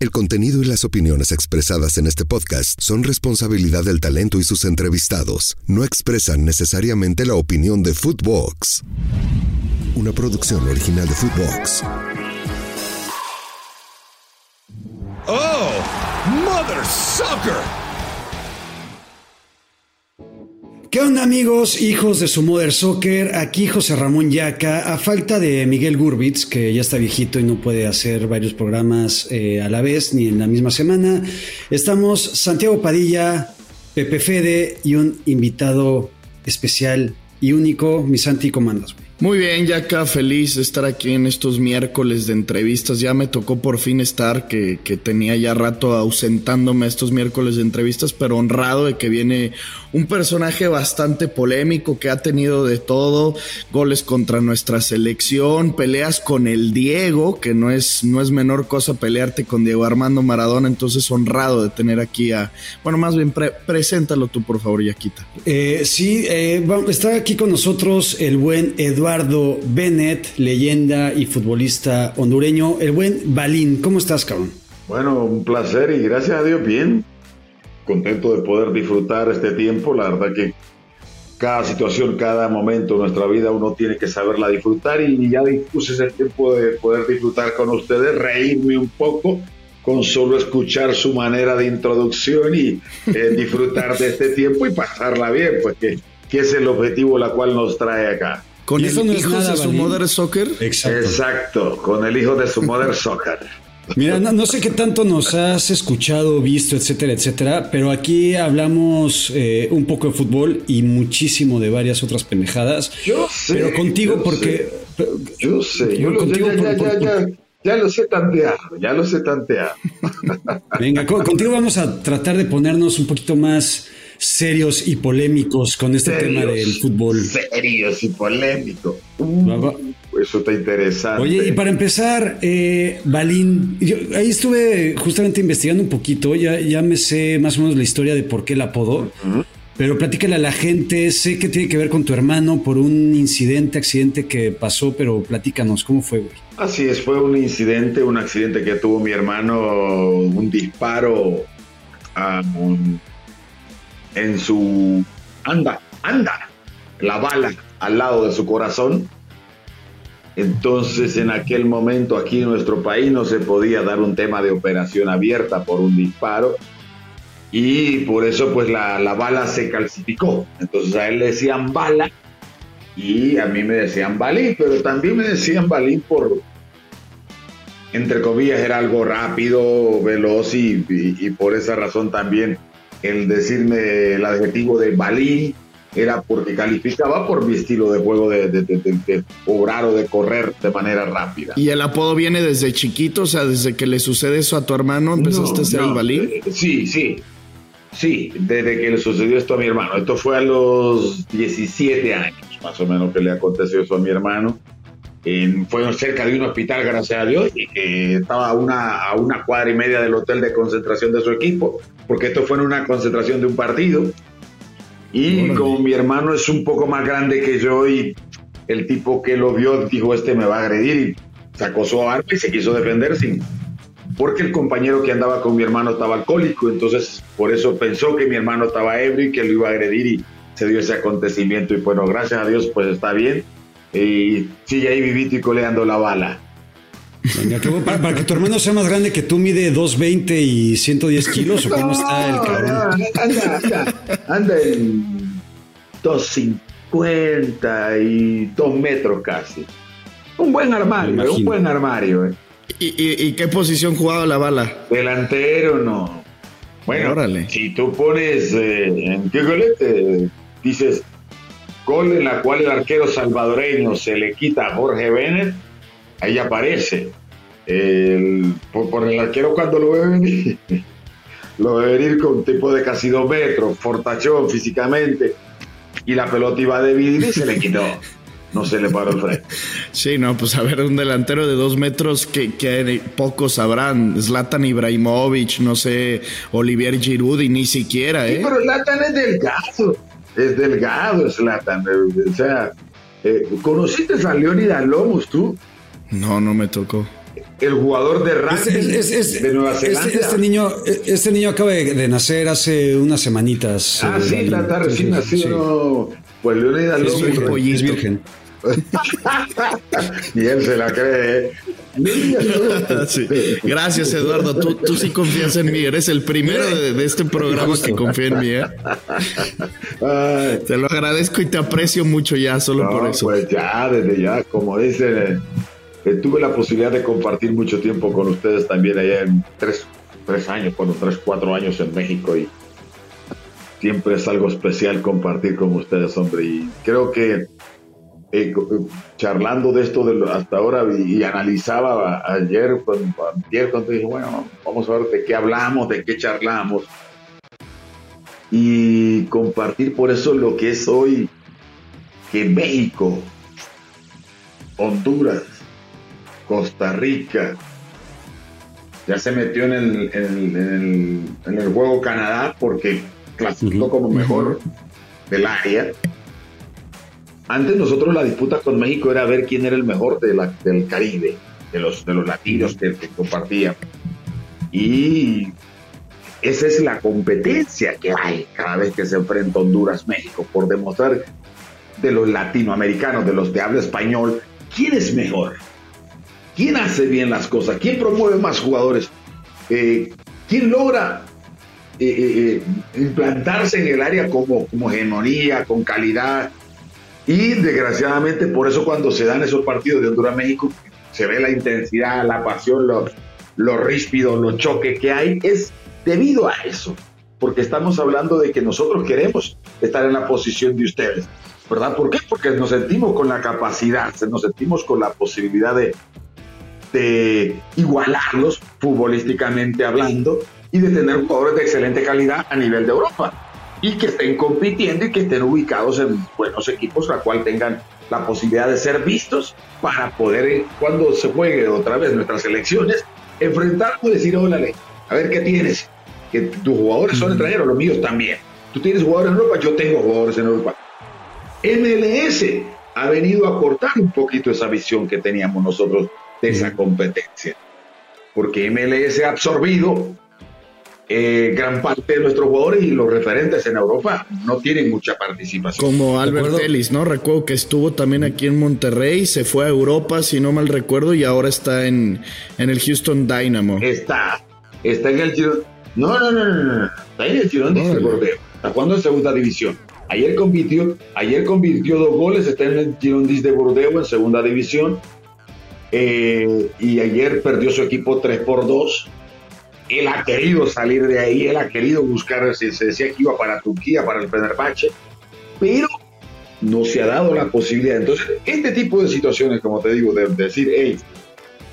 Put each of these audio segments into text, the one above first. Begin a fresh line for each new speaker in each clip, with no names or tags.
El contenido y las opiniones expresadas en este podcast son responsabilidad del talento y sus entrevistados. No expresan necesariamente la opinión de Footbox, una producción original de Footbox.
Oh, mother sucker!
¿Qué onda amigos, hijos de su Mother Soccer? Aquí José Ramón Yaca, a falta de Miguel Gurbitz, que ya está viejito y no puede hacer varios programas eh, a la vez ni en la misma semana. Estamos Santiago Padilla, Pepe Fede y un invitado especial y único, mi Santi, ¿cómo andas, güey?
Muy bien, Yaka, feliz de estar aquí en estos miércoles de entrevistas. Ya me tocó por fin estar, que, que, tenía ya rato ausentándome estos miércoles de entrevistas, pero honrado de que viene un personaje bastante polémico que ha tenido de todo, goles contra nuestra selección, peleas con el Diego, que no es, no es menor cosa pelearte con Diego Armando Maradona, entonces honrado de tener aquí a, bueno, más bien preséntalo tú, por favor, Yaquita.
Eh, sí, eh, está aquí con nosotros el buen Eduardo Bennett, leyenda y futbolista hondureño, el buen Balín, ¿cómo estás, cabrón?
Bueno, un placer y gracias a Dios bien contento de poder disfrutar este tiempo. La verdad que cada situación, cada momento de nuestra vida uno tiene que saberla disfrutar y ya dispuse ese tiempo de poder disfrutar con ustedes, reírme un poco con solo escuchar su manera de introducción y eh, disfrutar de este tiempo y pasarla bien, pues que, que, es el objetivo la cual nos trae acá.
Con el hijo de su Mother Soccer.
Exacto. Exacto, con el hijo de su Mother Soccer.
Mira, no, sé qué tanto nos has escuchado, visto, etcétera, etcétera, pero aquí hablamos eh, un poco de fútbol y muchísimo de varias otras pendejadas.
Yo sé.
Pero contigo porque...
Yo sé, yo contigo sé, ya, ya, ya, ya, lo sé tantear, ya lo sé tantear.
Venga, contigo vamos a tratar de ponernos un poquito más serios y polémicos con este tema del fútbol.
Serios y polémicos. Uh, eso está interesante.
Oye, y para empezar, eh, Balín, yo ahí estuve justamente investigando un poquito, ya, ya me sé más o menos la historia de por qué el apodo. Pero platícale a la gente, sé que tiene que ver con tu hermano por un incidente, accidente que pasó, pero platícanos, ¿cómo fue, güey?
Así es, fue un incidente, un accidente que tuvo mi hermano, un disparo en su... Anda, anda, la bala al lado de su corazón. Entonces, en aquel momento aquí en nuestro país no se podía dar un tema de operación abierta por un disparo y por eso pues la, la, bala se calcificó. Entonces a él le decían bala y a mí me decían balín, pero también me decían balín por, entre comillas, era algo rápido, veloz y, y, por esa razón también el decirme el adjetivo de balín era porque calificaba por mi estilo de juego de, de, de, de, obrar o de correr de manera rápida.
¿Y el apodo viene desde chiquito? O sea, desde que le sucede eso a tu hermano, empezaste
no,
a ser
no,
el balín.
Eh, sí, sí. Sí, desde que le sucedió esto a mi hermano. Esto fue a los 17 años, más o menos, que le aconteció eso a mi hermano. En, fue cerca de un hospital, gracias a Dios, y eh, estaba a una, a una cuadra y media del hotel de concentración de su equipo, porque esto fue en una concentración de un partido. Y como mi hermano es un poco más grande que yo y el tipo que lo vio dijo, este me va a agredir y sacó su arma y se quiso defender sin... Porque el compañero que andaba con mi hermano estaba alcohólico, entonces por eso pensó que mi hermano estaba ebrio y que lo iba a agredir y se dio ese acontecimiento. Y bueno, gracias a Dios pues está bien y sigue ahí vivito y coleando la bala.
Venga, que, para, para, que tu hermano sea más grande que tú, mide 220 y 110 kilos, ¿o cómo no, está el cabrón?
Anda, anda, anda en 250 y 2 metros casi. Un buen armario, un buen armario. Eh.
¿Y, y, y qué posición jugaba la bala?
Delantero, no. Bueno, Órale. si tú pones eh, en qué golete, dices gol en la cual el arquero salvadoreño se le quita a Jorge Bennett, ahí aparece. El, por, por, el arquero cuando lo ve venir. lo de venir con un tipo de casi dos metros, fortachón físicamente, y la pelota iba a dividir y se le quitó. No se le paró el frente.
Sí, no, pues a ver, un delantero de dos metros que, que pocos sabrán. Zlatan Ibrahimovic, no sé, Olivier Giroud y ni siquiera, ¿eh?
Sí, pero Zlatan es delgado. Es delgado Zlatan. O sea, eh, ¿conociste a Leonidas Lomos tú?
No, no me tocó
el jugador de rugby de Nueva Zelanda.
Este, niño, este niño acaba de, nacer hace unas semanitas.
Ah, sí, eh, está recién nacido. Pues Leonidas
Lomo. Es virgen.
y él se la cree.
Gracias, Eduardo. Tú, tú, sí confías en mí. Eres el primero de, este programa que confía en mí. ¿eh? Te lo agradezco y te aprecio mucho ya, solo por eso.
Pues ya, desde ya, como dicen, eh, tuve la posibilidad de compartir mucho tiempo con ustedes también allá en tres, tres años, bueno, tres, cuatro años en México y siempre es algo especial compartir con ustedes, hombre. Y creo que eh, charlando de esto de hasta ahora y, analizaba ayer, cuando, ayer cuando dije, bueno, vamos a ver de qué hablamos, de qué charlamos. Y compartir por eso lo que es hoy que México, Honduras, Costa Rica, ya se metió en el, en el, juego Canadá porque clasificó como mejor del área antes nosotros la disputa con México era ver quién era el mejor de la, del Caribe, de los, de los latinos que, que compartían. Y esa es la competencia que hay cada vez que se enfrenta Honduras-México, por demostrar de los latinoamericanos, de los de habla español, quién es mejor, quién hace bien las cosas, quién promueve más jugadores, eh, quién logra eh, eh, implantarse en el área como, como hegemonía, con calidad, y desgraciadamente por eso cuando se dan esos partidos de Honduras-México, se ve la intensidad, la pasión, los, los ríspidos, los choques que hay, es debido a eso. Porque estamos hablando de que nosotros queremos estar en la posición de ustedes. ¿Verdad? ¿Por qué? Porque nos sentimos con la capacidad, nos sentimos con la posibilidad de, de igualarlos futbolísticamente hablando y de tener jugadores de excelente calidad a nivel de Europa y que estén compitiendo y que estén ubicados en buenos equipos, la cual tengan la posibilidad de ser vistos para poder, eh, cuando se juegue otra vez nuestras elecciones, enfrentarnos y decir, hola, a ver qué tienes, que tus jugadores son extranjeros, los míos también. Tú tienes jugadores en Europa, yo tengo jugadores en Europa. MLS ha venido a cortar un poquito esa visión que teníamos nosotros de esa competencia, porque MLS ha absorbido eh, gran parte de nuestros jugadores y los referentes en Europa no tienen mucha participación.
Como Albert Ellis, ¿no? Recuerdo que estuvo también aquí en Monterrey, se fue a Europa, si no mal recuerdo, y ahora está en, en el Houston Dynamo.
Está, está en el No, no, no, no, no. Está en el Girón de Bordeaux. Está jugando en segunda división. Ayer convirtió, ayer convirtió dos goles, está en el Girondins de Bordeaux en segunda división. Eh, y ayer perdió su equipo 3 por 2 él ha querido salir de ahí, él ha querido buscar, se, se decía que iba para Turquía, para el Fenerbahce, pero no se ha dado la posibilidad. Entonces, este tipo de situaciones, como te digo, de, decir, hey,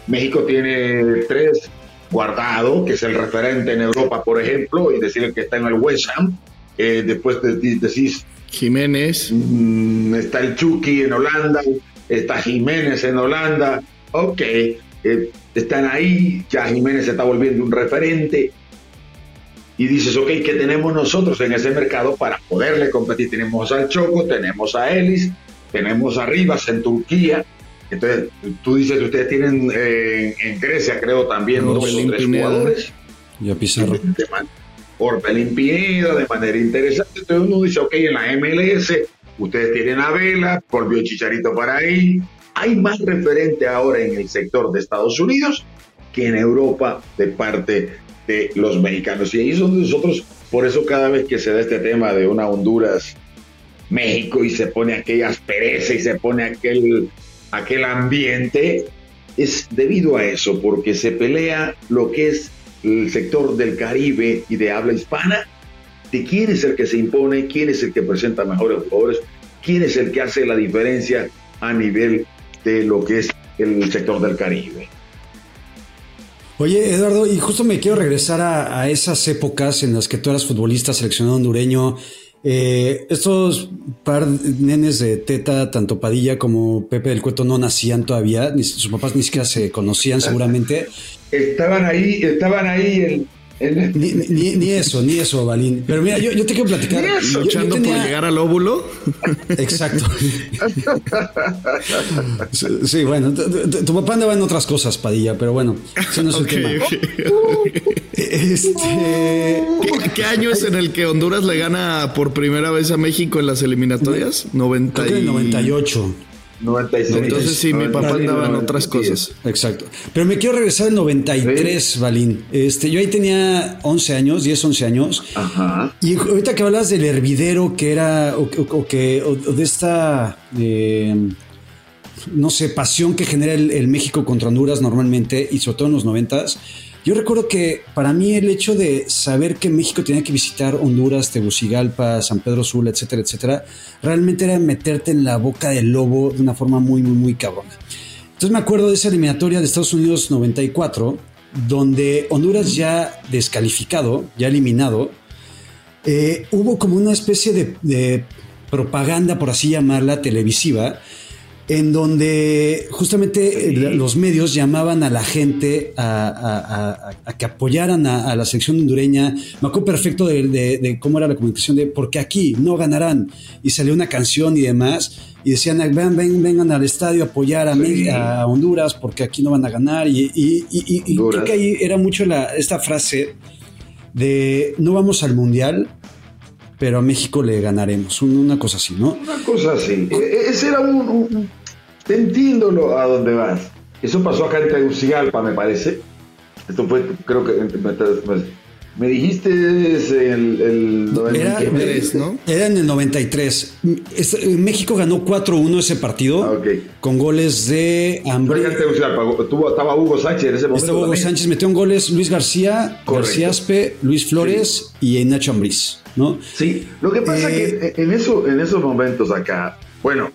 México tiene tres guardado, que es el referente en Europa, por ejemplo, y decir que está en el West Ham, eh, después de, decís
Jiménez,
mm, está el Chucky en Holanda, está Jiménez en Holanda, ok, eh, están ahí, ya Jiménez se está volviendo un referente. Y dices, ok, ¿qué tenemos nosotros en ese mercado para poderle competir? Tenemos al Choco, tenemos a Ellis, tenemos a Rivas en Turquía. Entonces, tú dices, ustedes tienen eh, en Grecia, creo también, dos o tres jugadores.
Y a Pizarro.
Orbelín Pineda, de manera interesante. Entonces uno dice, ok, en la MLS, ustedes tienen a Vela, volvió Chicharito para ahí, hay más referente ahora en el sector de Estados Unidos que en Europa de parte de los mexicanos. Y ahí donde nosotros, por eso cada vez que se da este tema de una Honduras, México y se pone aquella aspereza y se pone aquel, aquel ambiente, es debido a eso, porque se pelea lo que es el sector del Caribe y de habla hispana, de quién es el que se impone, quién es el que presenta mejores jugadores, quién es el que hace la diferencia a nivel de lo que es el sector del Caribe.
Oye, Eduardo, y justo me quiero regresar a, esas épocas en las que tú eras futbolista, seleccionado hondureño. Eh, estos par nenes de Teta, tanto Padilla como Pepe del Cueto, no nacían todavía, ni, sus papás ni siquiera se conocían seguramente.
Estaban ahí, estaban ahí en,
ni, eso, ni eso, Balín. Pero mira, yo, te quiero platicar.
Luchando por llegar al óvulo.
Exacto. sí, bueno, tu, papá andaba en otras cosas, Padilla, pero bueno, ese no es el tema.
Este... ¿Qué, año es en el que Honduras le gana por primera vez a México en las eliminatorias?
90 98.
96.
Entonces sí, mi papá andaba en otras cosas.
Exacto. Pero me quiero regresar al 93, Balín. Este, yo ahí tenía 11 años, 10, 11 años. Ajá. Y ahorita que hablas del hervidero que era, o, que, de esta, no sé, pasión que genera el, el, México contra Honduras normalmente, y sobre todo en los 90s yo recuerdo que para mí el hecho de saber que México tenía que visitar Honduras, Tegucigalpa, San Pedro Sula, etcétera, etcétera, realmente era meterte en la boca del lobo de una forma muy, muy, muy cabrona. Entonces me acuerdo de esa eliminatoria de Estados Unidos 94, donde Honduras ya descalificado, ya eliminado, eh, hubo como una especie de, de propaganda, por así llamarla, televisiva, en donde justamente los medios llamaban a la gente a, que apoyaran a, la sección hondureña. Me acuerdo perfecto de, cómo era la comunicación de porque aquí no ganarán. Y salió una canción y demás. Y decían, ven, ven, vengan al estadio a apoyar a, Honduras porque aquí no van a ganar. Y, creo que ahí era mucho la, esta frase de no vamos al mundial, pero a México le ganaremos. Una cosa así, ¿no?
Una cosa así. E, e, ese era un entiendo a dónde vas. Eso pasó acá en Tegucigalpa, me parece. Esto fue, creo que me dijiste el, el
93, ¿no? Era en el 93. México ganó 4-1 ese partido ah, con goles de
Hambre. estaba Hugo Sánchez en ese momento.
Estaba Hugo Sánchez, metió en goles Luis García, García Aspe, Luis Flores y Nacho Ambriz, ¿no?
Sí, lo que pasa es que eh, en, eso, en esos momentos acá, bueno,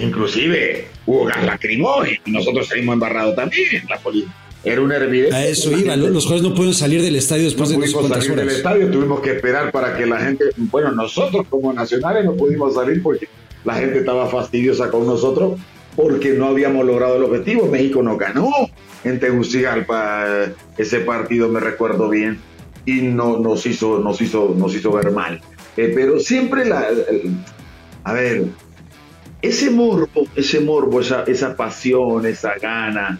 Inclusive hubo gas lacrimógeno y nosotros salimos embarrados también. La policía. Era un hervidero.
A eso iba, los jueces no pueden salir del estadio después
de
no pudimos
salir del estadio, tuvimos que esperar para que la gente, bueno, nosotros como nacionales no pudimos salir porque la gente estaba fastidiosa con nosotros porque no habíamos logrado el objetivo. México no ganó en Tegucigalpa ese partido, me recuerdo bien, y no nos hizo, nos hizo, nos hizo ver mal. Eh, pero siempre la, a ver, ese morbo, ese morbo, esa, esa pasión, esa gana,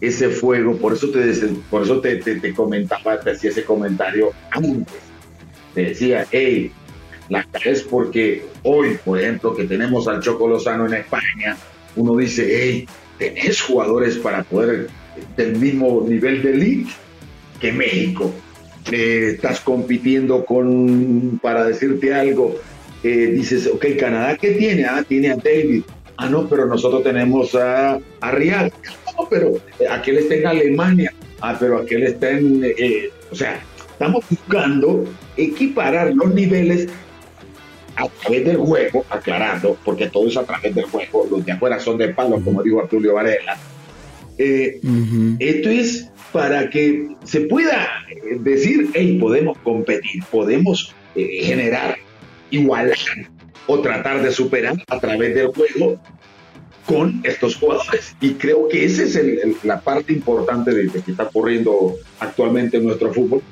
ese fuego, por eso te, por eso te, te, comentaba, te hacía ese comentario antes. Te decía, hey, la es porque hoy, por ejemplo, que tenemos al Choco Lozano en España, uno dice, hey, tenés jugadores para poder del mismo nivel de elite que México. Eh, estás compitiendo con, para decirte algo, eh, dices, ok, Canadá, ¿qué tiene? Ah, tiene a David. Ah, no, pero nosotros tenemos a, a Real. No, pero eh, aquel está en Alemania. Ah, pero aquel está en... Eh, o sea, estamos buscando equiparar los niveles a través del juego, aclarando, porque todo es a través del juego, los de afuera son de palo, como dijo Artulio Varela. Esto es para que se pueda decir, hey, podemos competir, podemos generar igualar o tratar de superar a través del juego con estos jugadores. Y creo que esa es la parte importante de, lo que está ocurriendo actualmente en nuestro fútbol.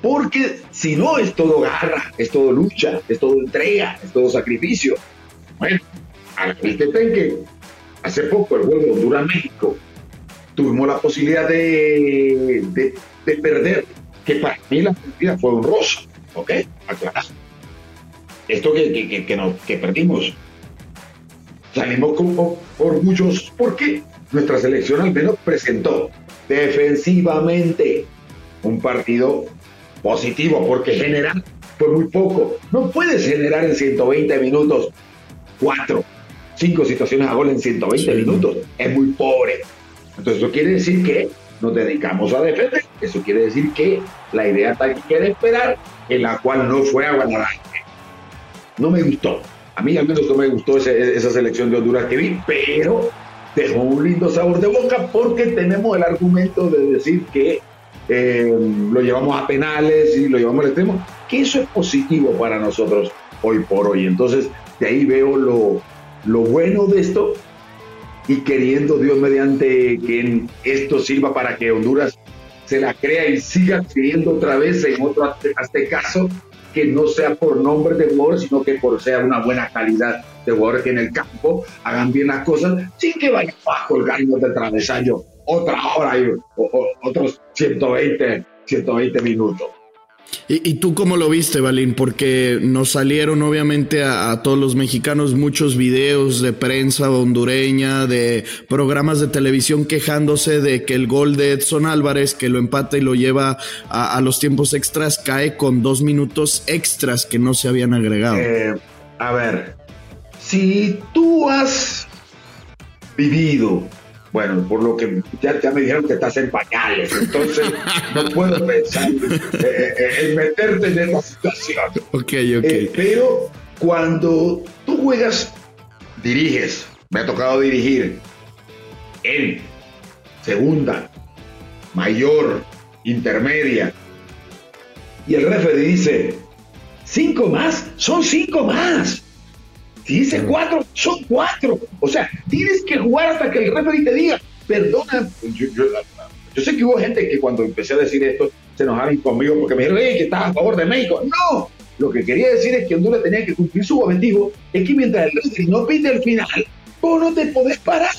Porque si no es todo garra, es todo lucha, es todo entrega, es todo sacrificio. Bueno, al que hace poco el juego Honduras-México, tuvimos la posibilidad de, de, perder, que para mí la partida fue honrosa, ¿ok? Aclarado esto que, que, nos, que perdimos. Salimos con orgullosos porque nuestra selección al menos presentó defensivamente un partido positivo, porque generar fue muy poco. No puedes generar en 120 minutos cuatro, cinco situaciones a gol en 120 minutos. Es muy pobre. Entonces eso quiere decir que nos dedicamos a defender. Eso quiere decir que la idea táctica era esperar, en la cual no fue a ganar no me gustó. A mí al menos no me gustó esa selección de Honduras que vi, pero dejó un lindo sabor de boca porque tenemos el argumento de decir que eh, lo llevamos a penales y lo llevamos al extremo, que eso es positivo para nosotros hoy por hoy. Entonces, de ahí veo lo, lo bueno de esto y queriendo Dios mediante que esto sirva para que Honduras se la crea y siga creyendo otra vez en otro este caso que no sea por nombre de jugadores, sino que por ser una buena calidad de jugadores que en el campo hagan bien las cosas sin que vaya bajo el gallo del travesaño otra hora y otros 120, 120 minutos.
¿Y, tú cómo lo viste, Balín? Porque nos salieron obviamente a, todos los mexicanos muchos videos de prensa hondureña, de programas de televisión quejándose de que el gol de Edson Álvarez, que lo empata y lo lleva a, los tiempos extras, cae con dos minutos extras que no se habían agregado.
Eh, a ver, si tú has vivido bueno, por lo que ya, me dijeron que estás en pañales, entonces no puedo pensar en meterte en esa situación.
Ok, ok.
Eh, pero cuando tú juegas, diriges, me ha tocado dirigir en segunda, mayor, intermedia, y el referee dice, cinco más, son cinco más. Si dice cuatro, son cuatro. O sea, tienes que jugar hasta que el referee te diga, perdona. Yo, sé que hubo gente que cuando empecé a decir esto se enojaron conmigo porque me dijeron, que estás a favor de México. No, lo que quería decir es que Honduras tenía que cumplir su objetivo. Es que mientras el referee no pide el final, vos no te podés parar.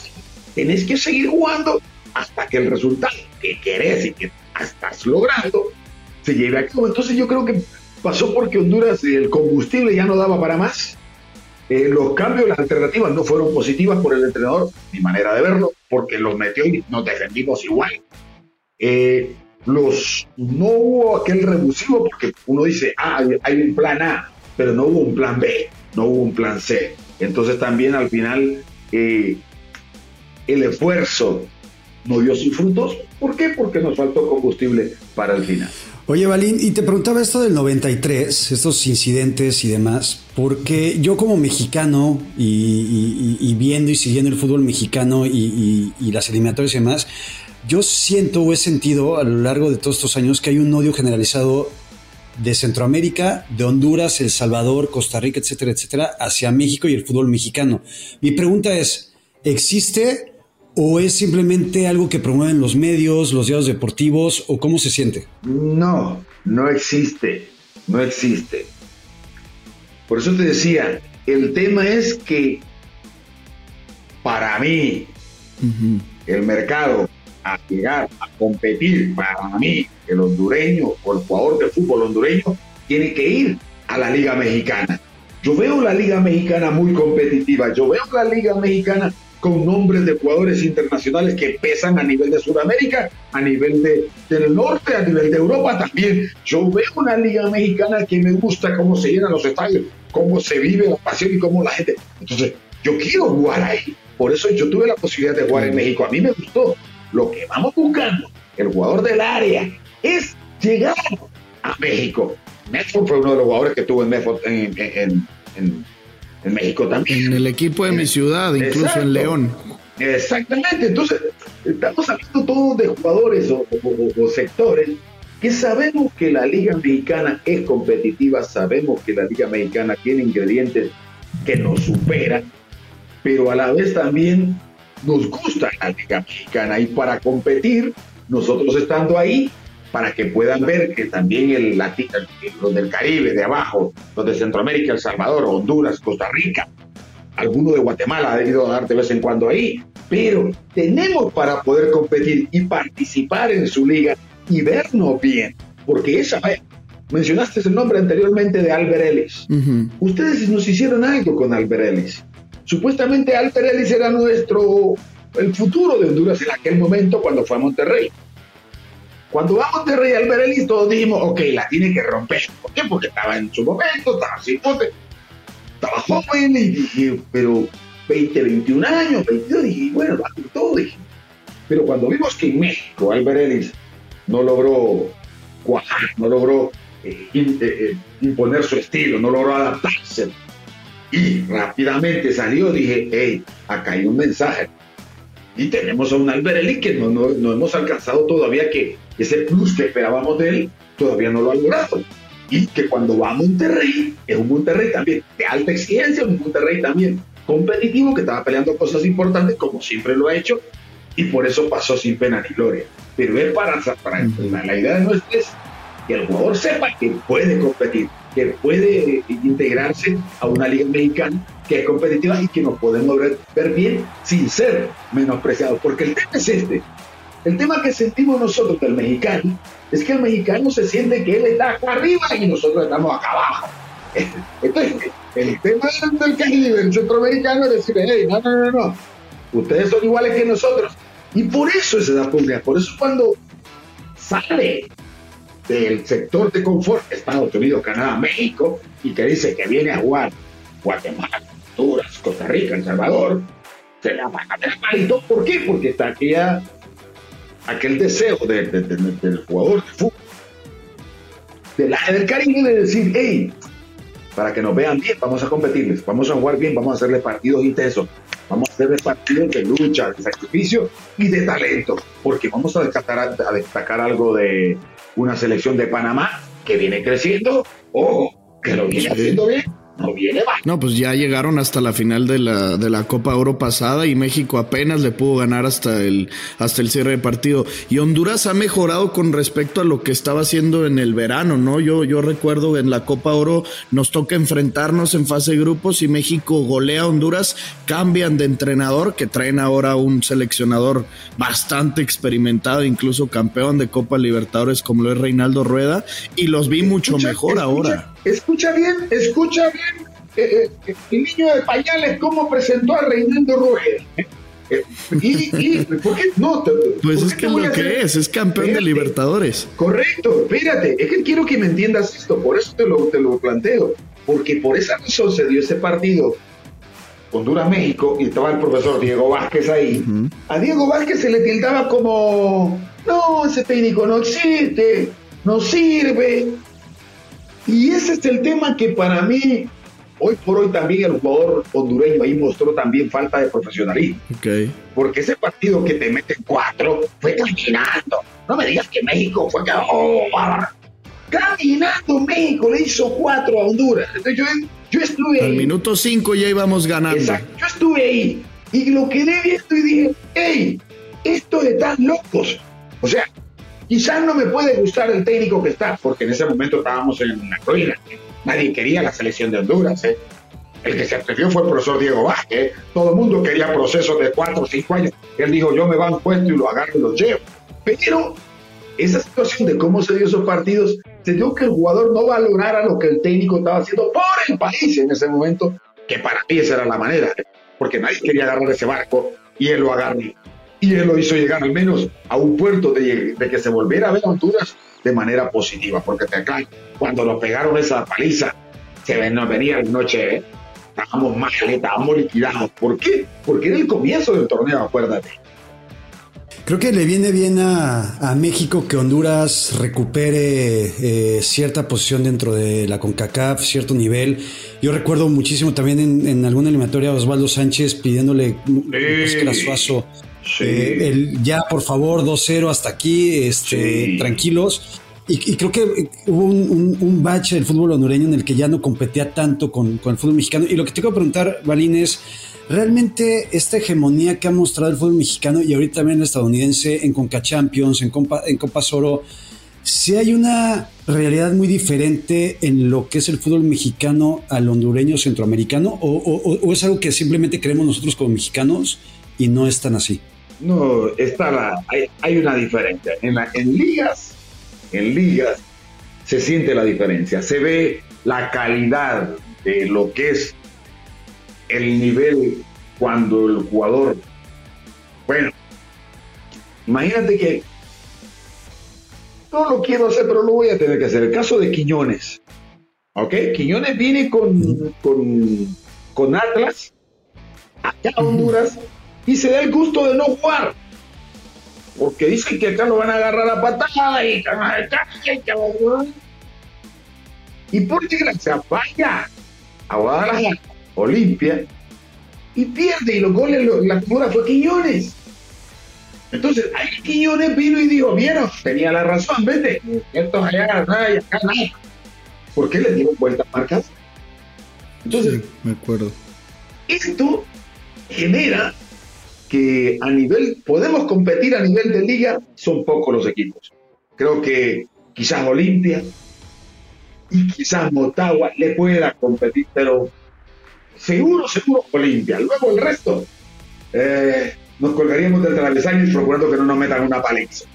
Tenés que seguir jugando hasta que el resultado que querés y que estás logrando se lleve a cabo. Entonces yo creo que pasó porque Honduras el combustible ya no daba para más eh, los cambios, las alternativas no fueron positivas por el entrenador, mi manera de verlo, porque los metió y nos defendimos igual. Eh, los, no hubo aquel rebusivo porque uno dice, ah, hay un plan A, pero no hubo un plan B, no hubo un plan C. Entonces también al final eh, el esfuerzo no dio sus frutos. ¿Por qué? Porque nos faltó combustible para el final.
Oye, Balín, y te preguntaba esto del 93, estos incidentes y demás, porque yo como mexicano y, viendo y siguiendo el fútbol mexicano y, las eliminatorias y demás, yo siento o he sentido a lo largo de todos estos años que hay un odio generalizado de Centroamérica, de Honduras, El Salvador, Costa Rica, etcétera, etcétera, hacia México y el fútbol mexicano. Mi pregunta es, ¿existe ¿O es simplemente algo que promueven los medios, los diarios deportivos, o cómo se siente?
No, no existe, no existe. Por eso te decía, el tema es que para mí, el mercado a llegar a competir, para mí, el hondureño o el jugador de fútbol hondureño, tiene que ir a la Liga Mexicana. Yo veo la Liga Mexicana muy competitiva, yo veo la Liga Mexicana con nombres de jugadores internacionales que pesan a nivel de Sudamérica, a nivel de, del norte, a nivel de Europa también. Yo veo una liga mexicana que me gusta cómo se llenan los estadios, cómo se vive la pasión y cómo la gente. Entonces, yo quiero jugar ahí. Por eso yo tuve la posibilidad de jugar en México. A mí me gustó. Lo que vamos buscando, el jugador del área, es llegar a México. Medford fue uno de los jugadores que tuvo en Medford en en México también.
En el equipo de mi ciudad, incluso en León.
Exactamente, entonces estamos hablando todos de jugadores o, sectores que sabemos que la Liga Mexicana es competitiva, sabemos que la Liga Mexicana tiene ingredientes que nos superan, pero a la vez también nos gusta la Liga Mexicana y para competir, nosotros estando ahí, para que puedan ver que también el, los del Caribe, de abajo, los de Centroamérica, El Salvador, Honduras, Costa Rica, alguno de Guatemala ha debido dar de vez en cuando ahí, pero tenemos para poder competir y participar en su liga y vernos bien, porque esa, mencionaste el nombre anteriormente de Albert Ellis. Ustedes nos hicieron algo con Albert Ellis. Supuestamente Albert Ellis era nuestro, el futuro de Honduras en aquel momento cuando fue a Monterrey. Cuando vamos de Rey Ellis, todos dijimos, ok, la tiene que romper. ¿Por qué? Porque estaba en su momento, estaba sin pote, estaba joven, y dije, pero 20, 21 años, 22, dije, bueno, va con todo. Pero cuando vimos que en México Albert Ellis no logró cuajar, no logró eh, eh, eh, imponer su estilo, no logró adaptarse, y rápidamente salió, dije, hey, acá hay un mensaje. Y tenemos a un Alberelli que no, no, no hemos alcanzado todavía que ese plus que esperábamos de él, todavía no lo ha logrado. Y que cuando va a Monterrey, es un Monterrey también de alta exigencia, un Monterrey también competitivo que estaba peleando cosas importantes como siempre lo ha hecho y por eso pasó sin pena ni gloria. Pero es para, para la, idea de nuestro es que el jugador sepa que puede competir, que puede integrarse a una liga mexicana que es competitiva y que nos podemos ver, bien sin ser menospreciados. Porque el tema es este. El tema que sentimos nosotros del mexicano es que el mexicano se siente que él está acá arriba y nosotros estamos acá abajo. Entonces, el tema del Caribe, el centroamericano, es decir, hey, no, no, no, no, ustedes son iguales que nosotros. Y por eso es esa pugna, por eso cuando sale del sector de confort, Estados Unidos, Canadá, México, y que dice que viene a jugar Guatemala, Honduras, Costa Rica, El Salvador, se le apaga el palito. ¿Por qué? Porque está aquella, aquel deseo del jugador de fútbol, del del Caribe, de decir, hey, para que nos vean bien, vamos a competirles, vamos a jugar bien, vamos a hacerle partidos intensos, vamos a hacerle partidos de lucha, de sacrificio y de talento, porque vamos a destacar, a destacar algo de una selección de Panamá que viene creciendo, ojo, que lo viene haciendo bien no viene
No, pues ya llegaron hasta la final de la, de la Copa Oro pasada y México apenas le pudo ganar hasta el, hasta el cierre de partido. Y Honduras ha mejorado con respecto a lo que estaba haciendo en el verano, ¿no? Yo, yo recuerdo en la Copa Oro nos toca enfrentarnos en fase de grupos y México golea a Honduras, cambian de entrenador, que traen ahora un seleccionador bastante experimentado, incluso campeón de Copa Libertadores como lo es Reinaldo Rueda, y los vi mucho mejor ahora
Escucha bien, escucha bien, eh, eh, el niño de pañales cómo presentó a Reinaldo Rueda. Eh, y, ¿por qué no?
Pues es que lo que es, es campeón de Libertadores.
Correcto, espérate, es que quiero que me entiendas esto, por eso te lo, te lo planteo, porque por esa razón se dio ese partido Honduras-México y estaba el profesor Diego Vázquez ahí. A Diego Vázquez se le tildaba como, no, ese técnico no existe, no sirve, y ese es el tema que para mí, hoy por hoy también el jugador hondureño ahí mostró también falta de profesionalismo.
Okay.
Porque ese partido que te mete cuatro fue caminando. No me digas que México fue oh, caminando México le hizo cuatro a Honduras. Entonces yo, yo estuve
ahí. Al minuto cinco ya íbamos ganando.
Exacto, yo estuve ahí y lo quedé viendo y dije, hey, esto de tan locos. O sea, Quizás no me puede gustar el técnico que está, porque en ese momento estábamos en una ruina. Nadie quería la selección de Honduras. ¿eh? El que se atrevió fue el profesor Diego Vázquez. Todo el mundo quería procesos de cuatro o cinco años. Él dijo, yo me van puesto y lo agarro y lo llevo. Pero esa situación de cómo se dio esos partidos, se dio que el jugador no valorara lo que el técnico estaba haciendo por el país en ese momento, que para mí esa era la manera, ¿eh? porque nadie quería agarrar ese barco y él lo agarró y él lo hizo llegar al menos a un puerto de, que se volviera a ver Honduras de manera positiva, porque te acá, cuando nos pegaron esa paliza, se nos venía la noche, ¿eh? estábamos mal, estábamos liquidados. ¿Por qué? Porque era el comienzo del torneo, acuérdate.
Creo que le viene bien a, México que Honduras recupere eh, cierta posición dentro de la CONCACAF, cierto nivel. Yo recuerdo muchísimo también en, alguna eliminatoria a Osvaldo Sánchez pidiéndole pues, que era Suazo eh, el, ya, por favor, 2-0 hasta aquí, este, tranquilos. Y, creo que hubo un, un, bache del fútbol hondureño en el que ya no competía tanto con, el fútbol mexicano. Y lo que te quiero preguntar, Balín, es realmente esta hegemonía que ha mostrado el fútbol mexicano y ahorita también el estadounidense en Conca Champions, en Copa, en Copa Oro, si hay una realidad muy diferente en lo que es el fútbol mexicano al hondureño centroamericano o, o es algo que simplemente creemos nosotros como mexicanos y no es tan así.
No, está la, hay, una diferencia. En, la, en ligas, en ligas se siente la diferencia, se ve la calidad de lo que es el nivel cuando el jugador, bueno, imagínate que no lo quiero hacer, pero lo voy a tener que hacer. El caso de Quiñones, ¿ok? Quiñones viene con, con, con Atlas, a Honduras y se da el gusto de no jugar. Porque dicen que acá lo van a agarrar a patada y y por desgracia vaya a Guadalajara, Olimpia, y pierde y los goles, la figura fue Quiñones. Entonces, ahí Quiñones vino y dijo, vieron, tenía la razón, vete, esto allá, acá, acá, ¿Por qué le dieron vueltas marcas?
Entonces, me acuerdo.
Esto genera que a nivel, podemos competir a nivel de liga, son pocos los equipos. Creo que quizás Olimpia y quizás Motagua le pueda competir, pero seguro, seguro Olimpia. Luego el resto, eh, nos colgaríamos del travesaño y procurando que no nos metan una paliza.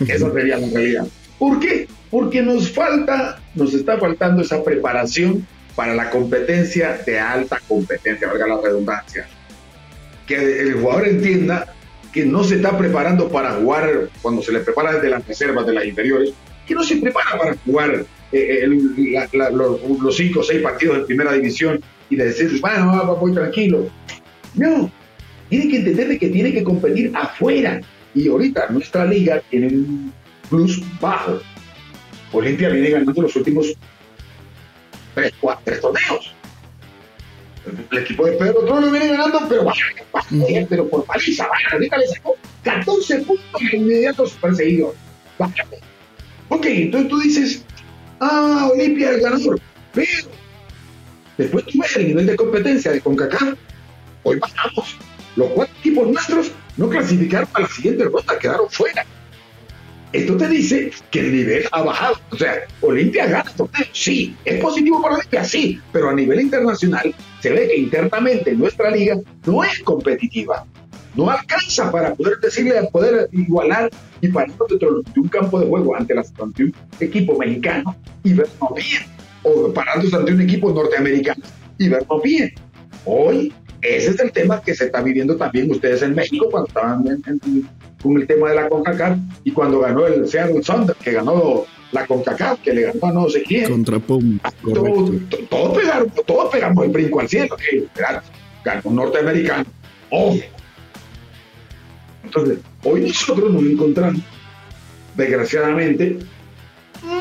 Esa sería la realidad. ¿Por qué? Porque nos falta, nos está faltando esa preparación para la competencia de alta competencia, valga la redundancia. Que el jugador entienda que no se está preparando para jugar cuando se le prepara desde las reservas de las inferiores, que no se prepara para jugar eh, eh, los, cinco o seis partidos de primera división y de decir, bueno, voy tranquilo. No, tiene que entender que tiene que competir afuera. Y ahorita nuestra liga tiene un plus bajo. Olimpia viene ganando los últimos tres, cuatro, tres torneos. El equipo de Pedro Trono viene ganando, pero vaya, pero por paliza, vaya, ahorita le sacó 14 puntos inmediatos perseguidos. Ok, entonces tú dices, ah, Olimpia es el ganador, pero después tú ves el nivel de competencia de CONCACAF, hoy bajamos. Los cuatro equipos nuestros no clasificaron a la siguiente ronda, quedaron fuera. Esto te dice que el nivel ha bajado. O sea, Olimpia gana sí. ¿Es positivo para Olimpia? Sí. Pero a nivel internacional se ve que internamente nuestra liga no es competitiva. No alcanza para poder decirle, poder igualar y pararnos dentro de un campo de juego ante, las, ante un equipo mexicano y vernos bien. O parándose ante un equipo norteamericano y vernos bien. Hoy ese es el tema que se está viviendo también ustedes en México cuando estaban con el tema de la CONCACAF y cuando ganó el Seattle Thunder, que ganó la CONCACAF, que le ganó a no sé quién.
Contra Pum.
Ah, todos, pegaron, todos pegamos el brinco al cielo. ganó un norteamericano. Entonces, hoy nosotros nos encontramos, desgraciadamente,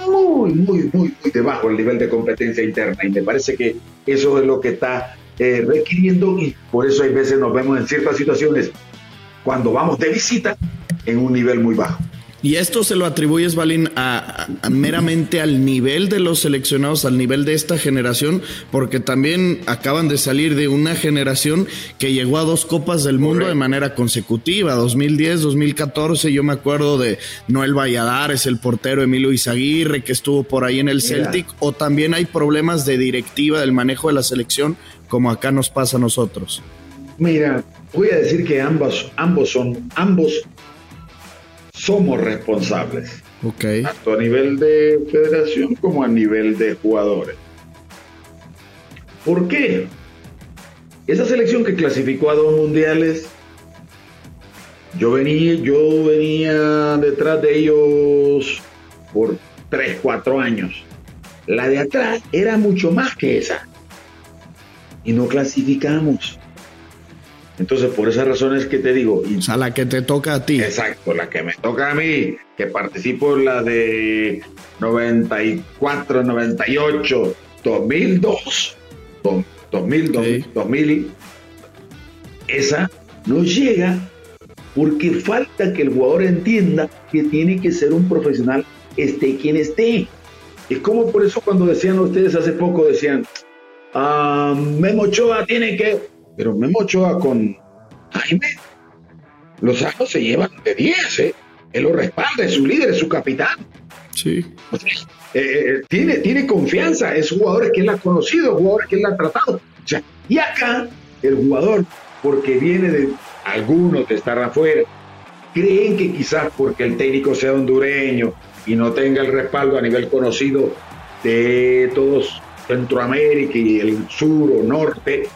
muy, muy, muy, muy debajo el nivel de competencia interna. Y me parece que eso es lo que está eh, requiriendo y por eso hay veces nos vemos en ciertas situaciones cuando vamos de visita en un nivel muy bajo.
Y esto se lo atribuyes, Balín, a, meramente al nivel de los seleccionados, al nivel de esta generación, porque también acaban de salir de una generación que llegó a dos Copas del Mundo de manera consecutiva, 2010, 2014, yo me acuerdo de Noel Valladares, el portero Emilio Izaguirre, que estuvo por ahí en el Celtic, o también hay problemas de directiva del manejo de la selección, como acá nos pasa a nosotros.
Mira, voy a decir que ambos, ambos son, ambos somos responsables. Tanto a nivel de federación como a nivel de jugadores. ¿Por qué? Esa selección que clasificó a dos mundiales, yo venía, yo venía detrás de ellos por 3, 4 años. La de atrás era mucho más que esa. Y no clasificamos. Entonces, por esas razones que te digo.
o sea, la que te toca a ti.
Exacto, la que me toca a mí, que participo en la de 94, 98, 2002, 2000, 2000, esa no llega porque falta que el jugador entienda que tiene que ser un profesional, esté quien esté. Es como por eso cuando decían ustedes hace poco, decían, ah, Memo Ochoa tiene que pero Memo Ochoa con Jaime, los años se llevan de 10, ¿eh? Él lo respalda, es su líder, es su capitán.
Sí.
Eh, eh, tiene, tiene confianza, es jugador que él ha conocido, jugador que él ha tratado. O sea, y acá, el jugador, porque viene de algunos que están afuera, creen que quizás porque el técnico sea hondureño y no tenga el respaldo a nivel conocido de todos Centroamérica y el sur o norte,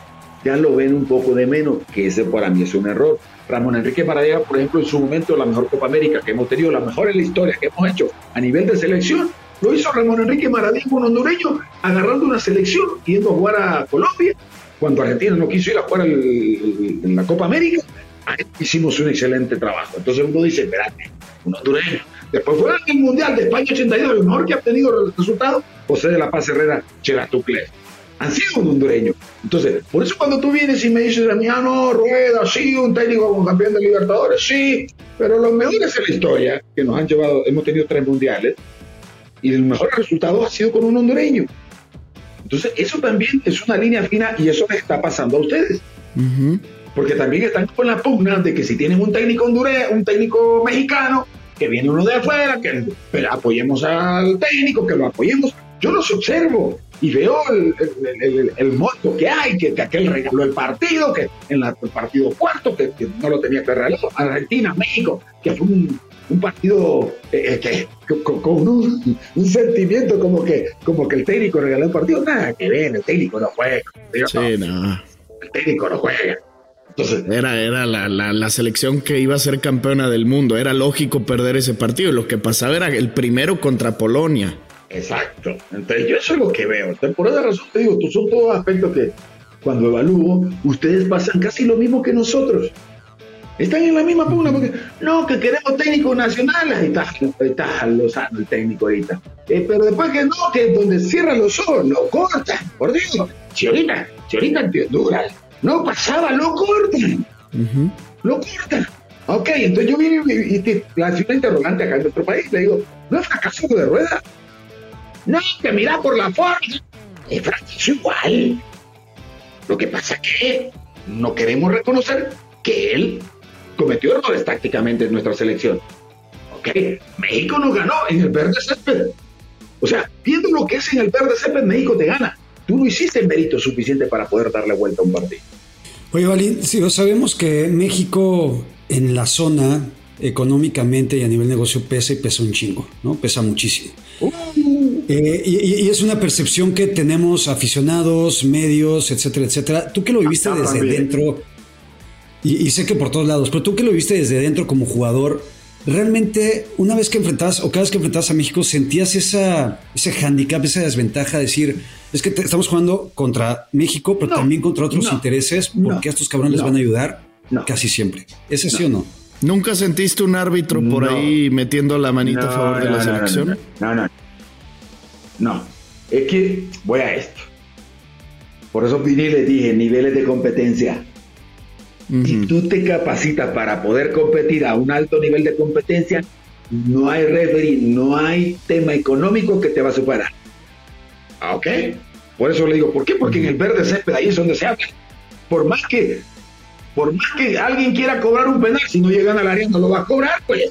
ya lo ven un poco de menos, que ese para mí es un error. Ramón Enrique Maradona, por ejemplo, en su momento la mejor Copa América que hemos tenido, la mejor en la historia que hemos hecho a nivel de selección, lo hizo Ramón Enrique Maradona, un hondureño, agarrando una selección, yendo a jugar a Colombia, cuando Argentina no quiso ir a jugar en la Copa América, hicimos un excelente trabajo. Entonces uno dice, espérate, un hondureño. Después fue el Mundial de España 82, el mejor que ha obtenido resultados, José de la Paz Herrera Chelatuclés han sido un hondureño. Entonces, por eso cuando tú vienes y me dices a mí, ah, no, Rueda, sí, un técnico como campeón de Libertadores, sí, pero los mejores en la historia que nos han llevado, hemos tenido tres mundiales, y el mejor resultado ha sido con un hondureño. Entonces, eso también es una línea fina y eso les está pasando a ustedes. Porque también están con la pugna de que si tienen un técnico hondureño, un técnico mexicano, que viene uno de afuera, que apoyemos al técnico, que lo apoyemos. Yo los observo y veo el, el, el, que hay, que, aquel regaló el partido, que en el partido cuarto, que, no lo tenía que regalar, Argentina, México, que fue un, un partido eh, eh, que, con, un, un, sentimiento como que, como que el técnico regaló el partido, nada que ver, el técnico no juega. Sí, no. El técnico no juega. Entonces,
era era la, la, la, selección que iba a ser campeona del mundo. Era lógico perder ese partido. Lo que pasaba era el primero contra Polonia.
Exacto. Entonces, yo eso es lo que veo. por esa razón te digo, son todos aspectos que cuando evalúo, ustedes pasan casi lo mismo que nosotros. Están en la misma pugna porque no, que queremos técnicos nacionales. Ahí está, ahí está Lozano, el técnico ahorita. Eh, pero después que no, que donde cierra los ojos, lo cortan. Por Dios, si ahorita, si ahorita en Honduras no pasaba, lo cortan. Lo cortan. Ok, entonces yo vine y, te la una interrogante acá en nuestro país. Le digo, ¿no es fracaso de rueda? No, que mira por la forma. Es fracaso igual. Lo que pasa es que no queremos reconocer que él cometió errores tácticamente en nuestra selección. Ok, México nos ganó en el verde césped. O sea, viendo lo que es en el verde césped, México te gana. Tú no hiciste mérito suficiente para poder darle vuelta a un partido.
Oye, Valín, si sabemos que México en la zona económicamente y a nivel negocio pesa y pesa un chingo, ¿no? Pesa muchísimo. Uh. Eh, y, y, es una percepción que tenemos aficionados, medios, etcétera, etcétera. Tú que lo viviste desde dentro, y, sé que por todos lados, pero tú que lo viste desde dentro como jugador, realmente una vez que enfrentabas o cada vez que enfrentabas a México, sentías esa, ese handicap, esa desventaja de decir, es que estamos jugando contra México, pero también contra otros intereses, porque a estos cabrones les van a ayudar casi siempre. ¿Es así o no?
¿Nunca sentiste un árbitro por ahí metiendo la manita a favor de la selección?
No, no, no. Es que voy a esto. Por eso vine y le dije, niveles de competencia. Si tú te capacitas para poder competir a un alto nivel de competencia, no hay referee, no hay tema económico que te va a superar. ¿Ok? Por eso le digo, ¿por qué? Porque en el verde césped ahí es donde se habla. Por más que, por más que alguien quiera cobrar un penal, si no llegan al área no lo va a cobrar, pues.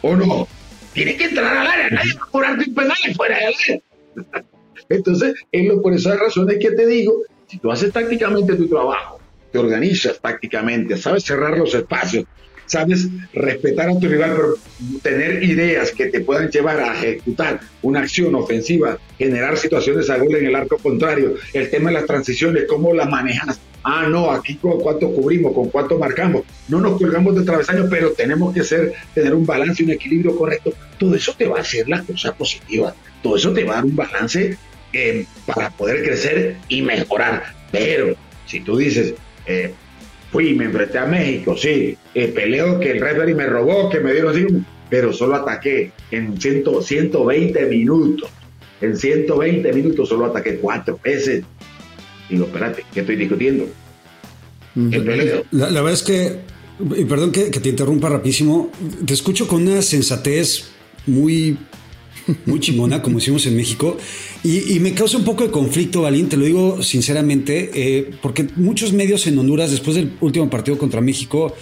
¿O no? Tiene que entrar al área, nadie va a cobrar un penal fuera del área. Entonces, es lo, por esas razones que te digo, si tú haces tácticamente tu trabajo, te organizas tácticamente, sabes cerrar los espacios, sabes respetar a tu rival, pero tener ideas que te puedan llevar a ejecutar una acción ofensiva, generar situaciones a gol en el arco contrario, el tema de las transiciones, cómo las manejas. Ah, no, aquí con cuánto cubrimos, con cuánto marcamos. No nos colgamos de travesaño, pero tenemos que ser, tener un balance, un equilibrio correcto. Todo eso te va a hacer la cosa positiva. Todo eso te va a dar un balance eh, para poder crecer y mejorar. Pero si tú dices, eh, fui, me enfrenté a México, sí, eh, peleo que el referee me robó, que me dieron así, pero solo ataqué en 100, 120 minutos. En 120 minutos solo ataqué cuatro veces. Digo, espérate, ¿qué estoy discutiendo?
El La, verdad es que, y perdón que, que te interrumpa rapidísimo, te escucho con una sensatez muy muy chimona, como decimos en México. Y, me causa un poco de conflicto, Valín, te lo digo sinceramente, eh, porque muchos medios en Honduras, después del último partido contra México,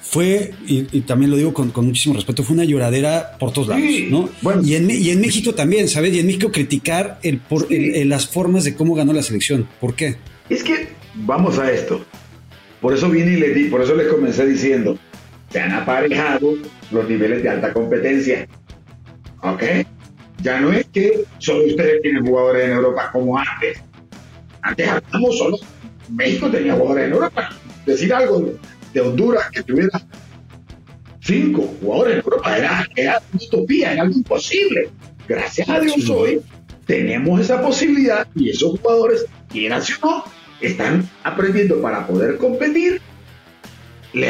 fue, y, también lo digo con, muchísimo respeto, fue una lloradera por todos lados, ¿no? y, en, y en México también, ¿sabes? Y en México criticar el, por, las formas de cómo ganó la selección. ¿Por qué?
Es que, vamos a esto. Por eso vine y les di, por eso les comencé diciendo, se han aparejado los niveles de alta competencia. ¿Ok? Ya no es que solo ustedes tienen jugadores en Europa como antes. Antes hablamos solo. México tenía jugadores en Europa. Decir algo de Honduras que tuviera cinco jugadores en Europa era, una utopía, era algo imposible. Gracias a Dios hoy tenemos esa posibilidad y esos jugadores, quieran o no, están aprendiendo para poder competir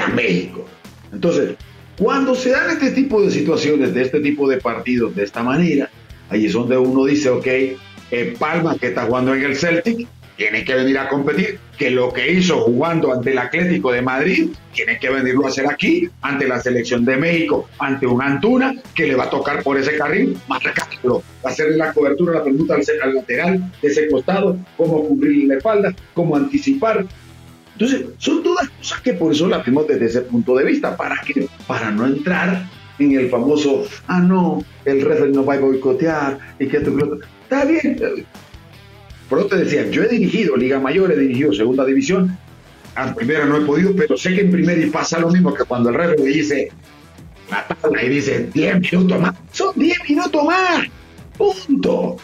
a México. Entonces, cuando se dan este tipo de situaciones, de este tipo de partidos, de esta manera, Ahí es donde uno dice, ok, eh, Palma, que está jugando en el Celtic, tiene que venir a competir, que lo que hizo jugando ante el Atlético de Madrid, tiene que venirlo a hacer aquí, ante la selección de México, ante un Antuna, que le va a tocar por ese carril, marcarlo, hacerle la cobertura, la pregunta al, lateral de ese costado, cómo cubrir la espalda, cómo anticipar. Entonces, son todas cosas que por eso las vemos desde ese punto de vista. ¿Para qué? Para no entrar en el famoso, ah, no, el referee no va a boicotear y que esto, Está bien, por eso te decía, yo he dirigido Liga Mayor, he dirigido Segunda División. A primera no he podido, pero sé que en primera y pasa lo mismo que cuando el le dice la tabla y dice 10 minutos más. Son 10 minutos más. Punto.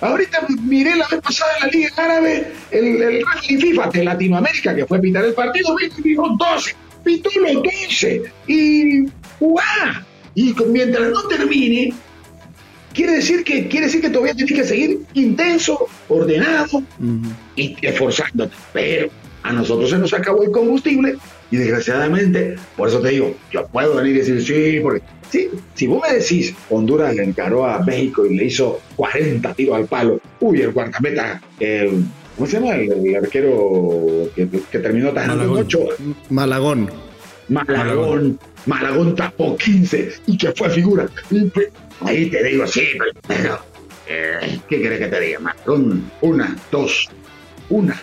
Ahorita miré la vez pasada en la Liga Árabe, el, el FIFA de Latinoamérica que fue a pitar el partido, vino 12, pitó los 12 y ¡guau! Y mientras no termine, quiere decir que quiere decir que todavía tienes que seguir intenso, ordenado y esforzándote. Pero a nosotros se nos acabó el combustible y desgraciadamente, por eso te digo, yo puedo venir y decir sí, porque sí, si vos me decís Honduras le encaró a México y le hizo 40 tiros al palo, uy, el guardameta, ¿cómo se llama? El, arquero que, terminó tajando 8.
Malagón.
Malagón. Malagón tapó 15 y que fue figura. Ahí te digo, sí, pero, eh, ¿qué quieres que te diga? una, dos, una,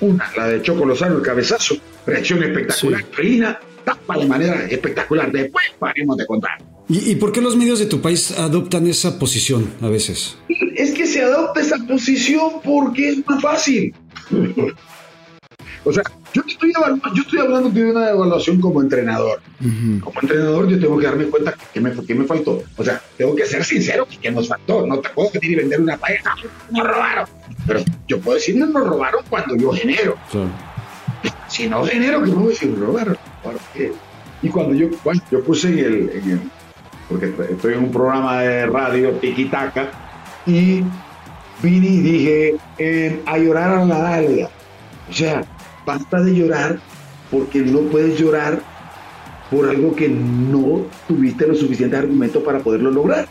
una, la de Choco Lozano, el cabezazo, reacción espectacular, sí. tapa de manera espectacular. Después paremos de contar.
¿Y, ¿Y, por qué los medios de tu país adoptan esa posición a veces?
Es que se adopta esa posición porque es más fácil. o sea, yo estoy, yo estoy hablando de una evaluación como entrenador. Como entrenador yo tengo que darme cuenta que me, que me faltó. O sea, tengo que ser sincero que nos faltó. No te puedo pedir y vender una pareja. Nos robaron. Pero yo puedo decir, no nos robaron cuando yo genero. Si no genero, ¿qué puedo decir? Robaron. Y cuando yo, bueno, yo puse en el, porque estoy en un programa de radio, Tiquitaca, y vine y dije, eh, a llorar a la Dalia. O sea, basta de llorar porque no puedes llorar por algo que no tuviste los suficientes argumentos para poderlo lograr.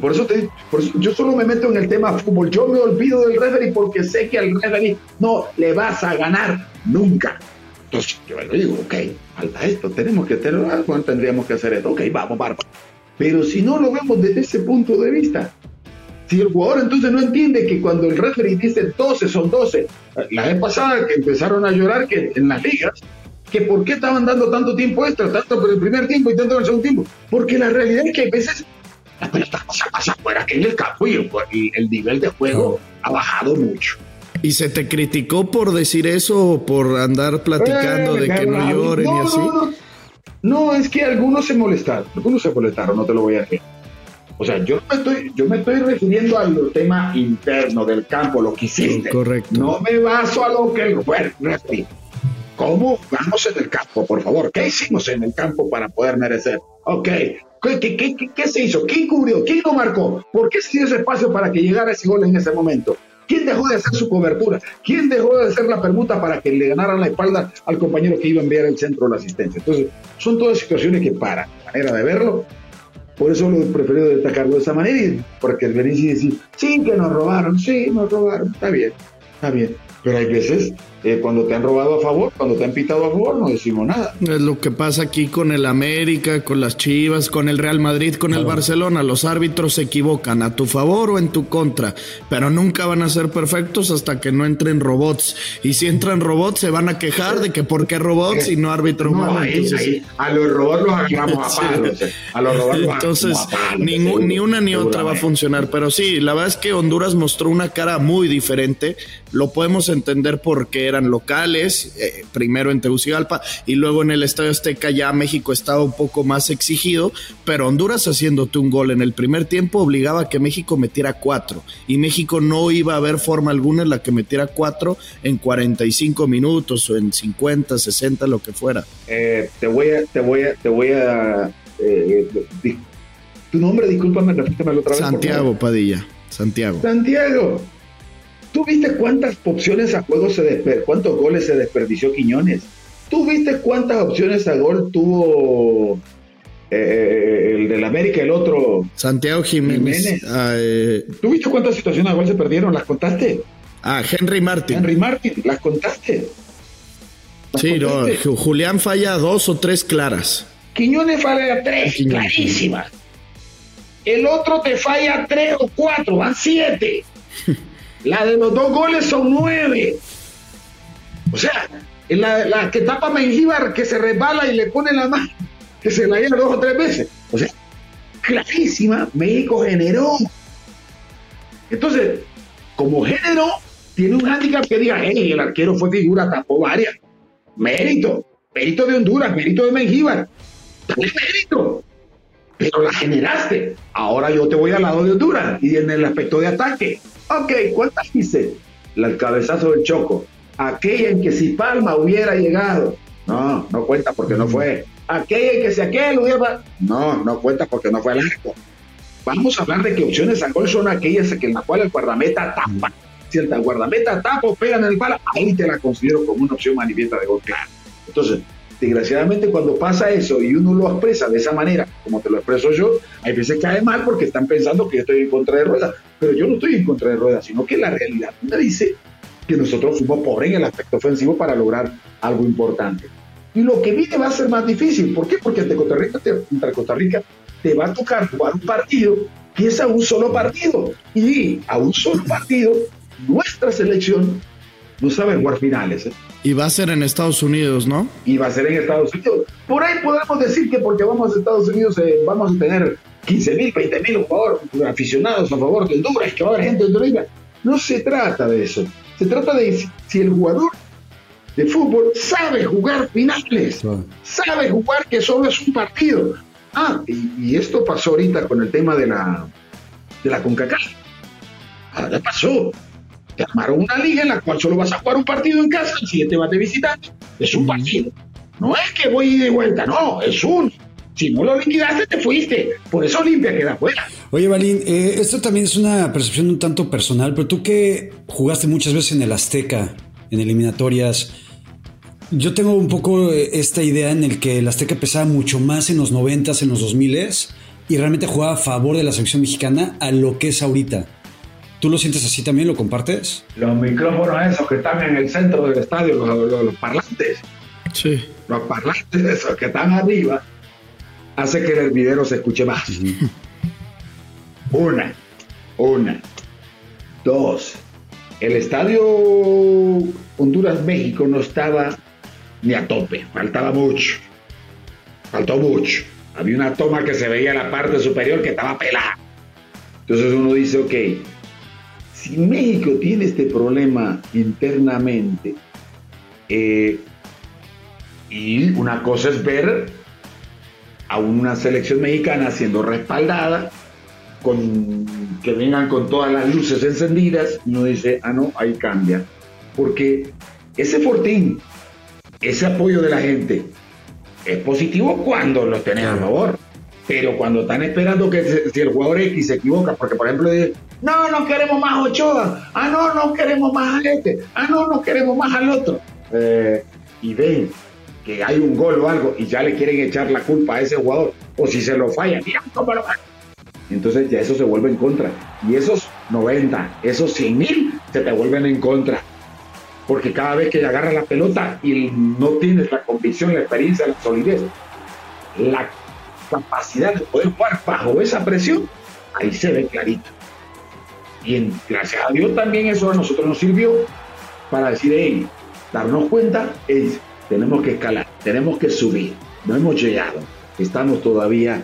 Por, eso te, yo solo me meto en el tema fútbol. Yo me olvido del referee porque sé que al referee no le vas a ganar nunca. Entonces yo le digo, ok, falta esto, tenemos que tener algo, tendríamos que hacer esto, ok, vamos, bárbaro. Pero si no lo vemos desde ese punto de vista, si el jugador entonces no entiende que cuando el referee dice 12 son 12, la vez pasada que empezaron a llorar que en las ligas, que por qué estaban dando tanto tiempo extra, tanto por el primer tiempo y tanto por el segundo tiempo, porque la realidad es que a veces la pelota pasa más afuera que en el campo y el, nivel de juego ha bajado mucho.
¿Y se te criticó por decir eso o por andar platicando de que no lloren y así?
No, no, no, es que algunos se molestaron, algunos se molestaron, no te lo voy a decir. O sea, yo me estoy, yo me estoy refiriendo al tema interno del campo, lo que hiciste.
Correcto.
No me baso a lo que el referee. ¿Cómo jugamos en el campo, por favor? ¿Qué hicimos en el campo para poder merecer? Ok, ¿Qué, qué, qué, qué se hizo? ¿Quién cubrió? ¿Quién no marcó? ¿Por qué se dio ese espacio para que llegara ese gol en ese momento? ¿Quién dejó de hacer su cobertura? ¿Quién dejó de hacer la permuta para que le ganaran la espalda al compañero que iba a enviar el centro de la asistencia? Entonces, son todas situaciones que para manera de verlo, por eso lo he preferido destacarlo de esa manera, porque el venir y sí, que nos robaron, sí, nos robaron, está bien, está bien. Pero hay veces eh, cuando te han robado a favor, cuando te han pitado a favor, no decimos nada.
Es lo que pasa aquí con el América, con las Chivas, con el Real Madrid, con el Barcelona. Los árbitros se equivocan a tu favor o en tu contra, pero nunca van a ser perfectos hasta que no entren robots. Y si entran robots, se van a quejar de que por qué robots y no árbitro humano.
a los robots los agarramos a palos. A los robots
Entonces, ni una ni otra va a funcionar. Pero sí, la verdad es que Honduras mostró una cara muy diferente. Lo podemos entender porque eran locales, eh, primero en Tegucigalpa y luego en el Estadio Azteca ya México estaba un poco más exigido, pero Honduras haciéndote un gol en el primer tiempo obligaba a que México metiera cuatro y México no iba a haber forma alguna en la que metiera cuatro en 45 minutos o en 50, 60, lo que fuera.
Eh, te voy a, te voy a, te voy a, eh, tu nombre, discúlpame, repíteme otra vez.
Santiago Padilla. Santiago.
Santiago, ¿Tú viste cuántas opciones a juego se desperdició, cuántos goles se desperdició Quiñones? ¿Tú viste cuántas opciones a gol tuvo eh, el del América, el otro.
Santiago Jiménez.
Ah, ¿Tú viste cuántas situaciones igual se perdieron? ¿Las contaste?
Ah, Henry Martin.
Henry Martin, ¿las contaste?
sí, no, Julián falla dos o tres claras.
Quiñones falla tres, clarísimas. El otro te falla tres o cuatro, van siete. la de los dos goles son nueve. O sea, la, que tapa Mengíbar, que se resbala y le pone la mano, que se la lleva dos o tres veces. O sea, clarísima, México generó. Entonces, como generó, tiene un handicap que diga, hey, el arquero fue figura, tapó varias. Mérito, mérito de Honduras, mérito de Mengíbar. mérito. Pero la generaste. Ahora yo te voy al lado de Honduras y en el aspecto de ataque. Ok, ¿cuántas hice? El cabezazo del Choco. Aquella en que si Palma hubiera llegado. No, no cuenta porque no fue. Aquella en que si aquel hubiera. No, no cuenta porque no fue el arco. Vamos a hablar de que opciones a gol son aquellas en las cuales el guardameta tapa si el guardameta tapa o pega en el palo, ahí te la considero como una opción manifiesta de gol claro. Entonces, desgraciadamente cuando pasa eso y uno lo expresa de esa manera, como te lo expreso yo, hay veces cae mal porque están pensando que yo estoy en contra de ruedas, pero yo no estoy en contra de ruedas, sino que la realidad me dice que nosotros fuimos pobres en el aspecto ofensivo para lograr algo importante. Y lo que viene va a ser más difícil. ¿Por qué? Porque ante Costa Rica te, Costa Rica te va a tocar jugar un partido que es a un solo partido. Y a un solo partido nuestra selección no sabe jugar finales. ¿eh?
Y va a ser en Estados Unidos, ¿no?
Y va a ser en Estados Unidos. Por ahí podemos decir que porque vamos a Estados Unidos eh, vamos a tener 15 mil, 20 mil jugadores aficionados a favor de Honduras, que va a haber gente de Honduras. No se trata de eso. Se trata de si el jugador de fútbol sabe jugar finales, sabe jugar que solo es un partido. Ah, y, esto pasó ahorita con el tema de la, de la CONCACAF. Ah, ya pasó te armaron una liga en la cual solo vas a jugar un partido en casa, el siguiente vas de visitante. Es un partido. No es que voy de vuelta, no, es un. Si no lo liquidaste, te fuiste. Por eso Olimpia queda fuera.
Oye, Balín, eh, esto también es una percepción un tanto personal, pero tú que jugaste muchas veces en el Azteca, en eliminatorias, yo tengo un poco eh, esta idea en el que el Azteca pesaba mucho más en los 90 en los 2000 y realmente jugaba a favor de la selección mexicana a lo que es ahorita. ¿Tú lo sientes así también? ¿Lo compartes?
Los micrófonos esos que están en el centro del estadio, los, parlantes.
Sí.
Los parlantes esos que están arriba, hace que el hervidero se escuche más. Una, una, dos. El estadio Honduras-México no estaba ni a tope, faltaba mucho. Faltó mucho. Había una toma que se veía en la parte superior que estaba pelada. Entonces uno dice, ok, si México tiene este problema internamente, eh, y una cosa es ver a una selección mexicana siendo respaldada, con, que vengan con todas las luces encendidas, uno dice, ah, no, ahí cambia. Porque ese fortín, ese apoyo de la gente, es positivo cuando lo tenés a favor. Pero cuando están esperando que si el jugador X se equivoca, porque por ejemplo no, no queremos más Ochoa, ah, no, no queremos más a este, ah, no, no queremos más al otro. Eh, y ven que hay un gol o algo y ya le quieren echar la culpa a ese jugador, o si se lo falla, mira cómo lo Entonces ya eso se vuelve en contra. Y esos 90, esos 100 mil se te vuelven en contra. Porque cada vez que agarras la pelota y no tienes la convicción, la experiencia, la solidez, la capacidad de poder jugar bajo esa presión, ahí se ve clarito. Y gracias a Dios también eso a nosotros nos sirvió para decir, hey, darnos cuenta, es, tenemos que escalar, tenemos que subir, no hemos llegado, estamos todavía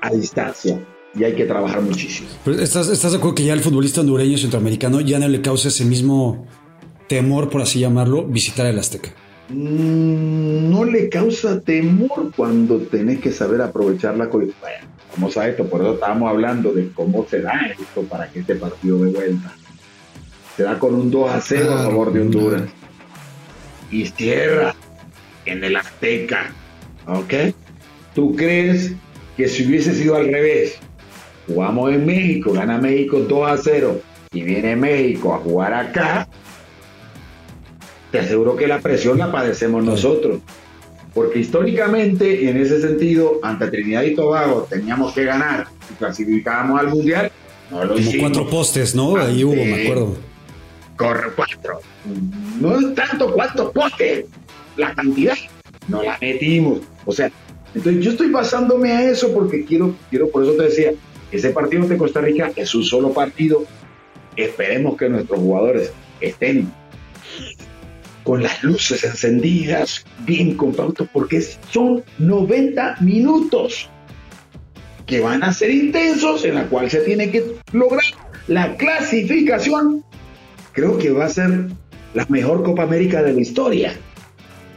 a distancia y hay que trabajar muchísimo.
¿Estás, ¿Estás de acuerdo que ya el futbolista hondureño centroamericano ya no le causa ese mismo temor, por así llamarlo, visitar el Azteca?
Mm, no le causa temor cuando tenés que saber aprovechar la Bueno, vamos a esto, por eso estábamos hablando de cómo se da esto para que este partido de vuelta. Se da con un 2 a 0 a favor de Honduras. Y tierra en el Azteca. ¿Ok? ¿Tú crees que si hubiese sido al revés? Jugamos en México, gana México 2 a 0 y viene México a jugar acá, te aseguro que la presión la padecemos nosotros. Porque históricamente, en ese sentido, ante Trinidad y Tobago teníamos que ganar y clasificábamos al Mundial.
No lo Como cuatro postes, ¿no? Ahí hubo, me acuerdo.
Corre cuatro. No es tanto cuántos postes, la cantidad. No la metimos. O sea, entonces yo estoy basándome a eso porque quiero, quiero, por eso te decía, ese partido de Costa Rica es un solo partido. Esperemos que nuestros jugadores estén con las luces encendidas, bien compactos, porque son 90 minutos que van a ser intensos, en la cual se tiene que lograr la clasificación. Creo que va a ser la mejor Copa América de la historia,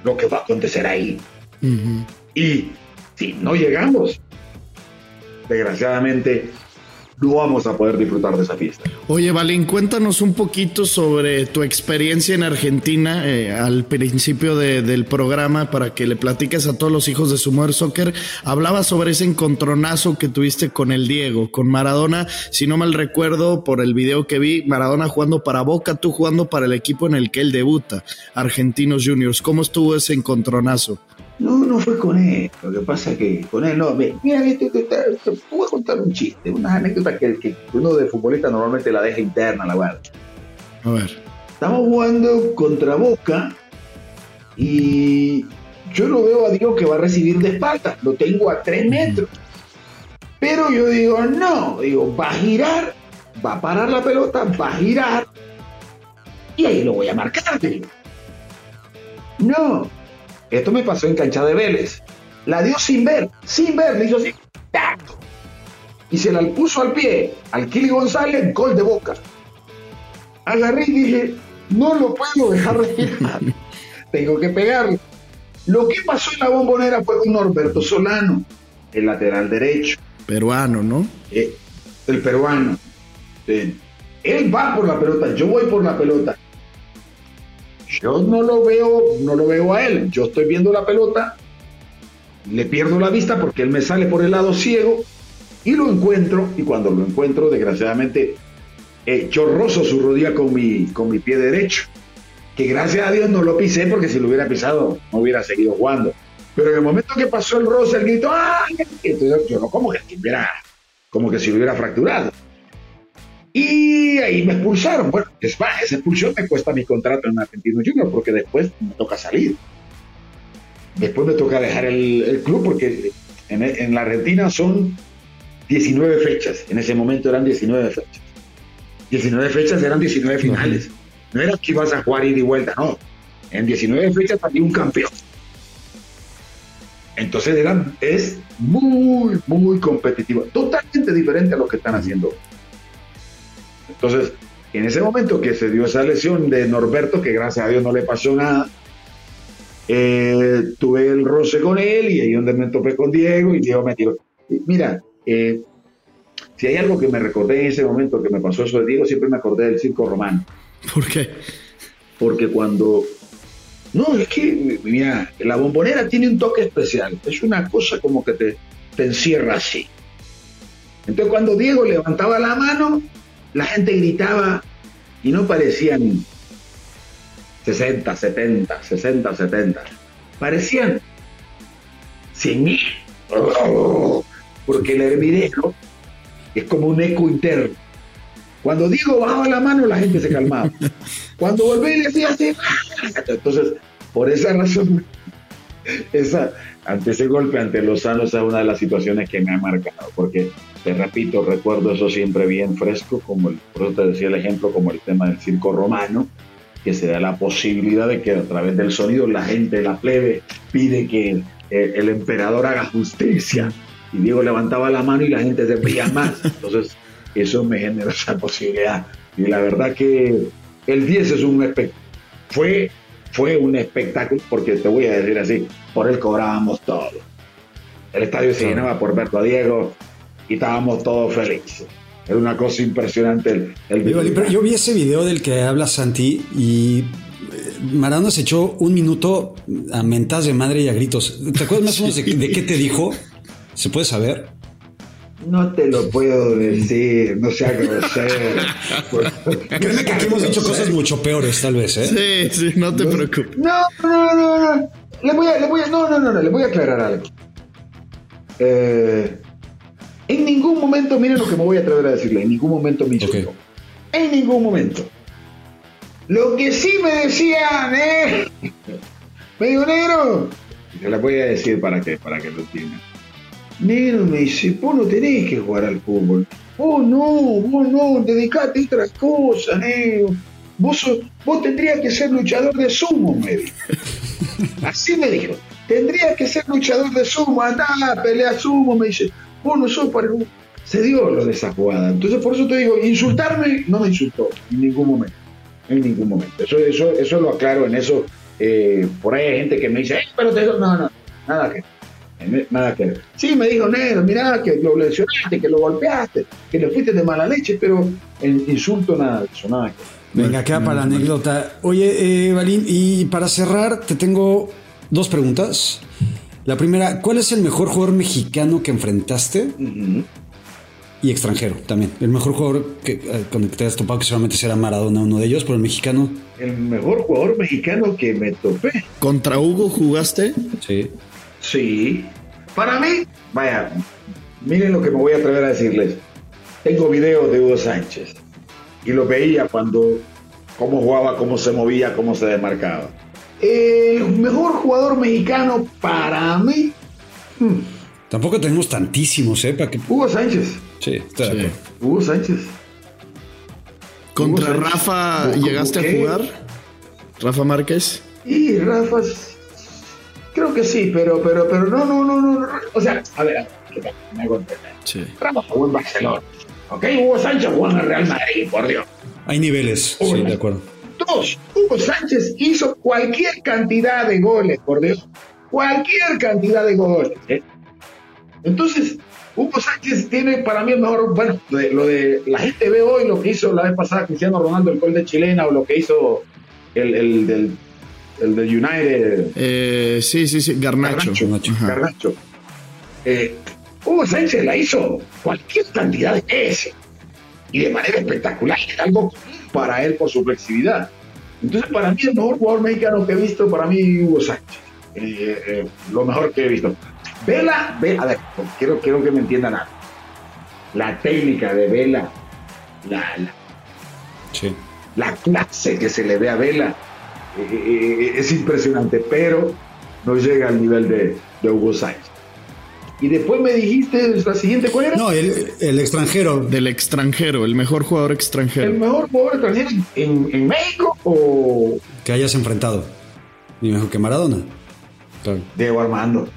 lo que va a acontecer ahí. Y si no llegamos, desgraciadamente no vamos a poder disfrutar de esa fiesta.
Oye, Valín, cuéntanos un poquito sobre tu experiencia en Argentina eh, al principio del programa para que le platiques a todos los hijos de Summer Soccer. Hablaba sobre ese encontronazo que tuviste con el Diego, con Maradona, si no mal recuerdo por el video que vi, Maradona jugando para Boca, tú jugando para el equipo en el que él debuta, Argentinos Juniors. ¿Cómo estuvo ese encontronazo?
No, no fue con él. Lo que pasa es que con él no. Mira, te, te, te, voy a contar un chiste, una anécdota que, que, uno de futbolista normalmente la deja interna, la verdad.
A ver.
Estamos jugando contra Boca y yo lo veo a Diego que va a recibir de espalda. Lo tengo a tres metros. Pero yo digo, no, digo, va a girar, va a parar la pelota, va a girar y ahí lo voy a marcar, digo. No, esto me pasó en cancha de Vélez. La dio sin ver, sin ver, le hizo así. Y se la puso al pie al Kili González, gol de boca. Agarré y dije, no lo puedo dejar respirar. Tengo que pegarlo. Lo que pasó en la bombonera fue con Norberto Solano, el lateral derecho.
Peruano, ¿no?
Eh, el peruano. Eh, él va por la pelota, yo voy por la pelota. Yo no lo veo, no lo veo a él. Yo estoy viendo la pelota, le pierdo la vista porque él me sale por el lado ciego y lo encuentro. Y cuando lo encuentro, desgraciadamente, eh, yo rozo su rodilla con mi, con mi pie derecho. Que gracias a Dios no lo pisé porque si lo hubiera pisado no hubiera seguido jugando. Pero en el momento que pasó el roce, el grito, ¡ay! Entonces yo no como que, como que si lo hubiera fracturado. Y ahí me expulsaron. Bueno, es más, esa expulsión me cuesta mi contrato en Argentino Junior porque después me toca salir. Después me toca dejar el, club porque en, la Argentina son 19 fechas. En ese momento eran 19 fechas. 19 fechas eran 19 finales. No era que ibas a jugar ida y vuelta, no. En 19 fechas había un campeón. Entonces eran, es muy, muy competitivo. Totalmente diferente a lo que están haciendo entonces, en ese momento que se dio esa lesión de Norberto, que gracias a Dios no le pasó nada, eh, tuve el roce con él y ahí donde me topé con Diego y Diego me tiró. Mira, eh, si hay algo que me recordé en ese momento que me pasó eso de Diego, siempre me acordé del circo romano.
¿Por qué?
Porque cuando... No, es que, mira, la bombonera tiene un toque especial. Es una cosa como que te, te encierra así. Entonces cuando Diego levantaba la mano, la gente gritaba y no parecían 60, 70, 60, 70. Parecían 100 mil. Porque el hervidero es como un eco interno. Cuando digo bajaba la mano, la gente se calmaba. Cuando volví y decía así, entonces, por esa razón, esa, ante ese golpe ante Lozano, esa es una de las situaciones que me ha marcado, porque te repito, recuerdo eso siempre bien fresco, como el, por eso te decía el ejemplo, como el tema del circo romano, que se da la posibilidad de que a través del sonido la gente, la plebe, pide que el, emperador haga justicia. Y Diego levantaba la mano y la gente se veía más. Entonces, eso me generó esa posibilidad. Y la verdad que el 10 es un fue, fue un espectáculo, porque te voy a decir así, por él cobrábamos todo. El estadio se llenaba por verlo a Diego, y estábamos todos felices. Era una cosa impresionante el,
video. yo vi ese video del que habla Santi y eh, Maradona se echó un minuto a mentas de madre y a gritos. ¿Te acuerdas más o menos de, qué te dijo? ¿Se puede saber?
No te lo puedo decir, no sea grosero.
Créeme que aquí hemos dicho cosas mucho peores, tal vez,
¿eh? Sí, sí, no te preocupes.
No, no, no, no. le voy a, le voy a, no, no, no, no, le voy a aclarar algo. Eh, en ningún momento, miren lo que me voy a atrever a decirle, en ningún momento me insultó.
Ok.
En ningún momento. Lo que sí me decían, eh, me dijo, negro, se la voy a decir para que, para que lo entiendan. Negro me dice, vos no tenés que jugar al fútbol. Vos no, vos no, dedicate a otras cosas, negro. Vos, sos- vos tendrías que ser luchador de sumo, me dijo. Así me dijo. Tendrías que ser luchador de sumo, andá, pelea sumo, me dice. Vos no sos para... Se dio lo de esa jugada. Entonces, por eso te digo, insultarme no me insultó en ningún momento. En ningún momento. Eso, eso, eso lo aclaro en eso. eh, por ahí hay gente que me dice, "Eh, pero te digo, no, no, nada que. Nada que ver. Sí, me dijo, negro, mirá, que lo lesionaste, que lo golpeaste, que le fuiste de mala leche, pero en insulto nada de eso, nada que ver.
Venga, queda para la anécdota. Oye, eh, Balín, y para cerrar, te tengo dos preguntas. La primera, ¿cuál es el mejor jugador mexicano que enfrentaste? Y extranjero también. El mejor jugador que, eh, con el que te has topado, que seguramente será Maradona, uno de ellos, pero el mexicano.
El mejor jugador mexicano que me topé.
¿Contra Hugo jugaste?
Sí.
Sí. Para mí, vaya, miren lo que me voy a atrever a decirles. Tengo videos de Hugo Sánchez y lo veía cuando, cómo jugaba, cómo se movía, cómo se desmarcaba. El mejor jugador mexicano para mí,
Tampoco tenemos tantísimos, ¿eh? Para que...
Hugo Sánchez.
Sí,
Sí.
Hugo Sánchez.
¿Contra
Hugo Sánchez.
Rafa
¿Cómo
llegaste a jugar? ¿Rafa Márquez?
Y Rafa, creo que sí, pero, pero, pero no, no, no, no. no. O sea, a ver, me hago entender.
Sí.
Rafa jugó en Barcelona. ¿Ok? Hugo Sánchez jugó en el Real Madrid, por Dios.
Hay niveles, sí, de acuerdo.
Dos, Hugo Sánchez hizo cualquier cantidad de goles, por Dios. Cualquier cantidad de goles. ¿eh? Entonces, Hugo Sánchez tiene para mí el mejor, bueno, lo de, lo de- la gente ve hoy lo que hizo la vez pasada Cristiano Ronaldo, el gol de chilena, o lo que hizo el, el del, el del United,
Eh, sí, sí, sí. Garnacho.
Garnacho. Garnacho. Eh, Hugo Sánchez la hizo cualquier cantidad de veces y de manera espectacular. Era algo para él por su flexibilidad. Entonces, para mí, el mejor jugador mexicano que he visto, para mí, Hugo Sánchez. Eh, eh, lo mejor que he visto. Vela, ve, a ver, quiero, quiero que me entiendan algo. La técnica de Vela, la, la,
Sí.
la clase que se le ve a Vela eh, eh, es impresionante, pero no llega al nivel de, de Hugo Sánchez. Y después me dijiste la siguiente, ¿cuál era?
No, el, el extranjero.
Del extranjero, el mejor jugador
¿El
extranjero.
mejor jugador extranjero en, en México o
que hayas enfrentado. Ni mejor que Maradona. Claro.
Diego Armando?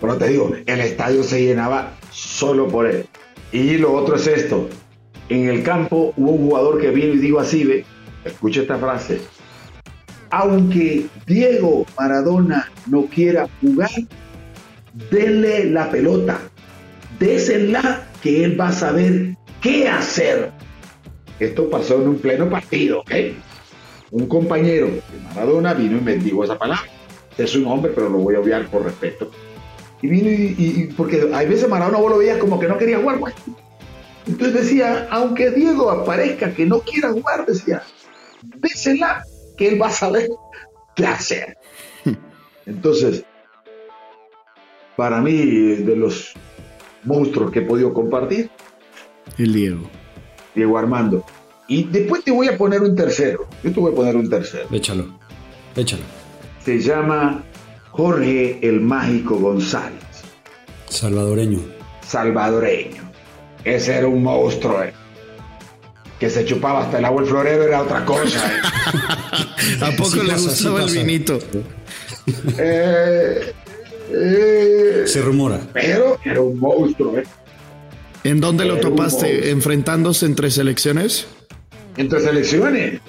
Pero te digo, el estadio se llenaba solo por él. Y lo otro es esto. En el campo hubo un jugador que vino y dijo así, ve, escucha esta frase. Aunque Diego Maradona no quiera jugar, denle la pelota. Désela que él va a saber qué hacer. Esto pasó en un pleno partido, ¿ok? Un compañero de Maradona vino y me dijo esa palabra. Es un hombre, pero lo voy a obviar por respeto. Y vino y, porque hay veces Maradona vos lo veías como que no quería jugar, güey. Entonces decía, aunque Diego aparezca que no quiera jugar, decía, désela que él va a saber qué hacer. Entonces, para mí, de los monstruos que he podido compartir,
El Diego.
Diego Armando. Y después te voy a poner un tercero. Yo te voy a poner un tercero.
Échalo. Échalo.
Se llama Jorge el Mágico González,
Salvadoreño.
salvadoreño. Ese era un monstruo, eh. Que se chupaba hasta el agua el florero era otra cosa. eh.
¿A poco
Sí
le
pasa, sí
gustaba el vinito?
Eh, eh,
Se rumora.
pero era un monstruo, eh.
¿En dónde lo topaste? ¿Enfrentándose entre selecciones?
Entre selecciones.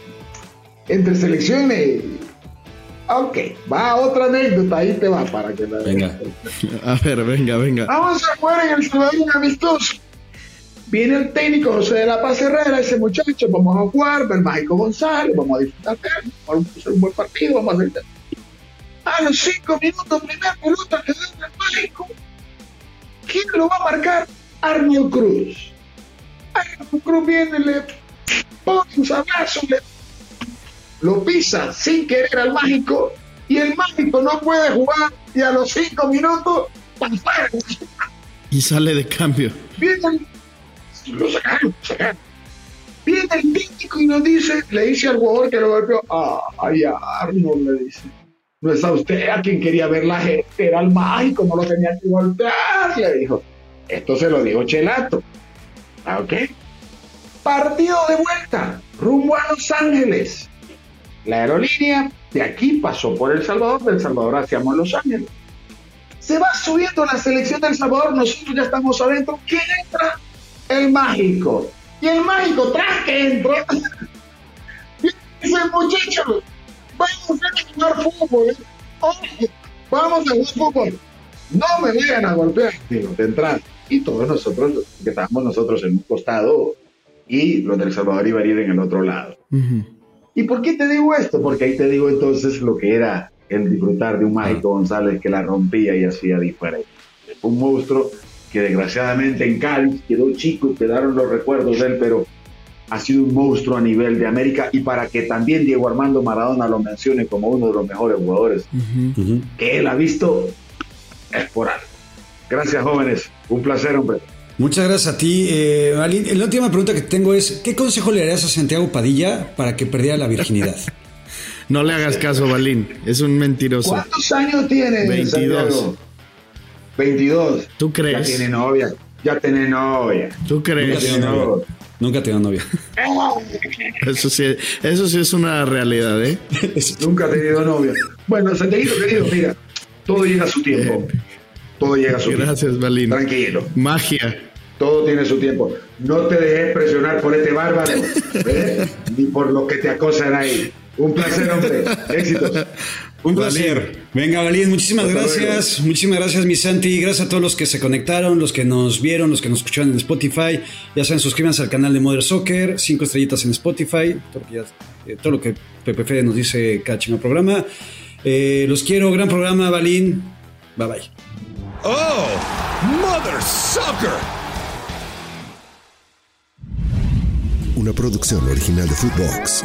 Entre selecciones. Ok, va otra anécdota, ahí te va para que la
Venga.
A ver, venga, venga.
Vamos a jugar en el Salvador amistoso. Viene el técnico José de la Paz Herrera, ese muchacho, vamos a jugar, ver Mágico González, vamos a disfrutar, vamos a hacer un buen partido, vamos a hacer. A los cinco minutos, primera pelota que da el Mágico. ¿Quién lo va a marcar? Arnold Cruz. Arnold Cruz viene, le pone un sablazo, le lo pisa sin querer al Mágico y el mágico no puede jugar y a los cinco minutos
y sale de cambio.
Viene lo sacaron, sacaron. Viene el místico y nos dice, le dice al jugador que lo golpeó, ah, ay, Arnold, le dice. No es a usted a quien quería ver la gente, era el mágico, no lo tenía que golpear, le dijo. Esto se lo dijo Chelato. ¿Ah, ¿Ok? Partido de vuelta, rumbo a Los Ángeles. La aerolínea de aquí pasó por El Salvador, del Salvador hacia Los Ángeles. Se va subiendo la selección del Salvador, nosotros ya estamos adentro. ¿Quién entra? El mágico. Y el mágico, tras que entra, dice, muchachos, vamos a jugar fútbol. vamos a jugar fútbol. No me vayan a golpear. Digo, te entras. Y todos nosotros, que estábamos nosotros en un costado y los del Salvador iban a ir en el otro lado. ¿Y por qué te digo esto? Porque ahí te digo entonces lo que era el disfrutar de un mágico González que la rompía y hacía diferente. Un monstruo que desgraciadamente en Cali quedó chico y quedaron los recuerdos de él, pero ha sido un monstruo a nivel de América y para que también Diego Armando Maradona lo mencione como uno de los mejores jugadores que él ha visto, es por algo. Gracias jóvenes, un placer hombre.
Muchas gracias a ti. Eh, la última pregunta que tengo es, ¿qué consejo le darías a Santiago Padilla para que perdiera la virginidad?
no le hagas caso, Balín. Es un mentiroso.
¿Cuántos años tiene?
22.
22.
¿Tú crees?
Ya tiene novia. Ya tiene novia.
¿Tú crees?
Nunca tengo novia.
Eso sí, eso sí es una realidad, ¿eh?
Nunca ha tenido novia. Bueno, Santiago querido, mira, todo llega a su tiempo. Todo llega a su
tiempo. Gracias, Balín.
Tranquilo.
Magia.
Todo tiene su tiempo. No te dejes presionar por este bárbaro, ¿eh? ni por lo que te acosan ahí. Un placer, hombre. Éxitos.
Un placer. Venga, Valín, muchísimas gracias. Muchísimas gracias, mi Santi. Gracias a todos los que se conectaron, los que nos vieron, los que nos escucharon en Spotify. Ya saben, suscríbanse al canal de Mother Soccer, cinco estrellitas en Spotify. Todo lo que, eh, Pepe Fede nos dice cada chino programa. Eh, los quiero, gran programa, Valín. Bye bye.
Oh, Mother Soccer.
Una producción original de Footbox.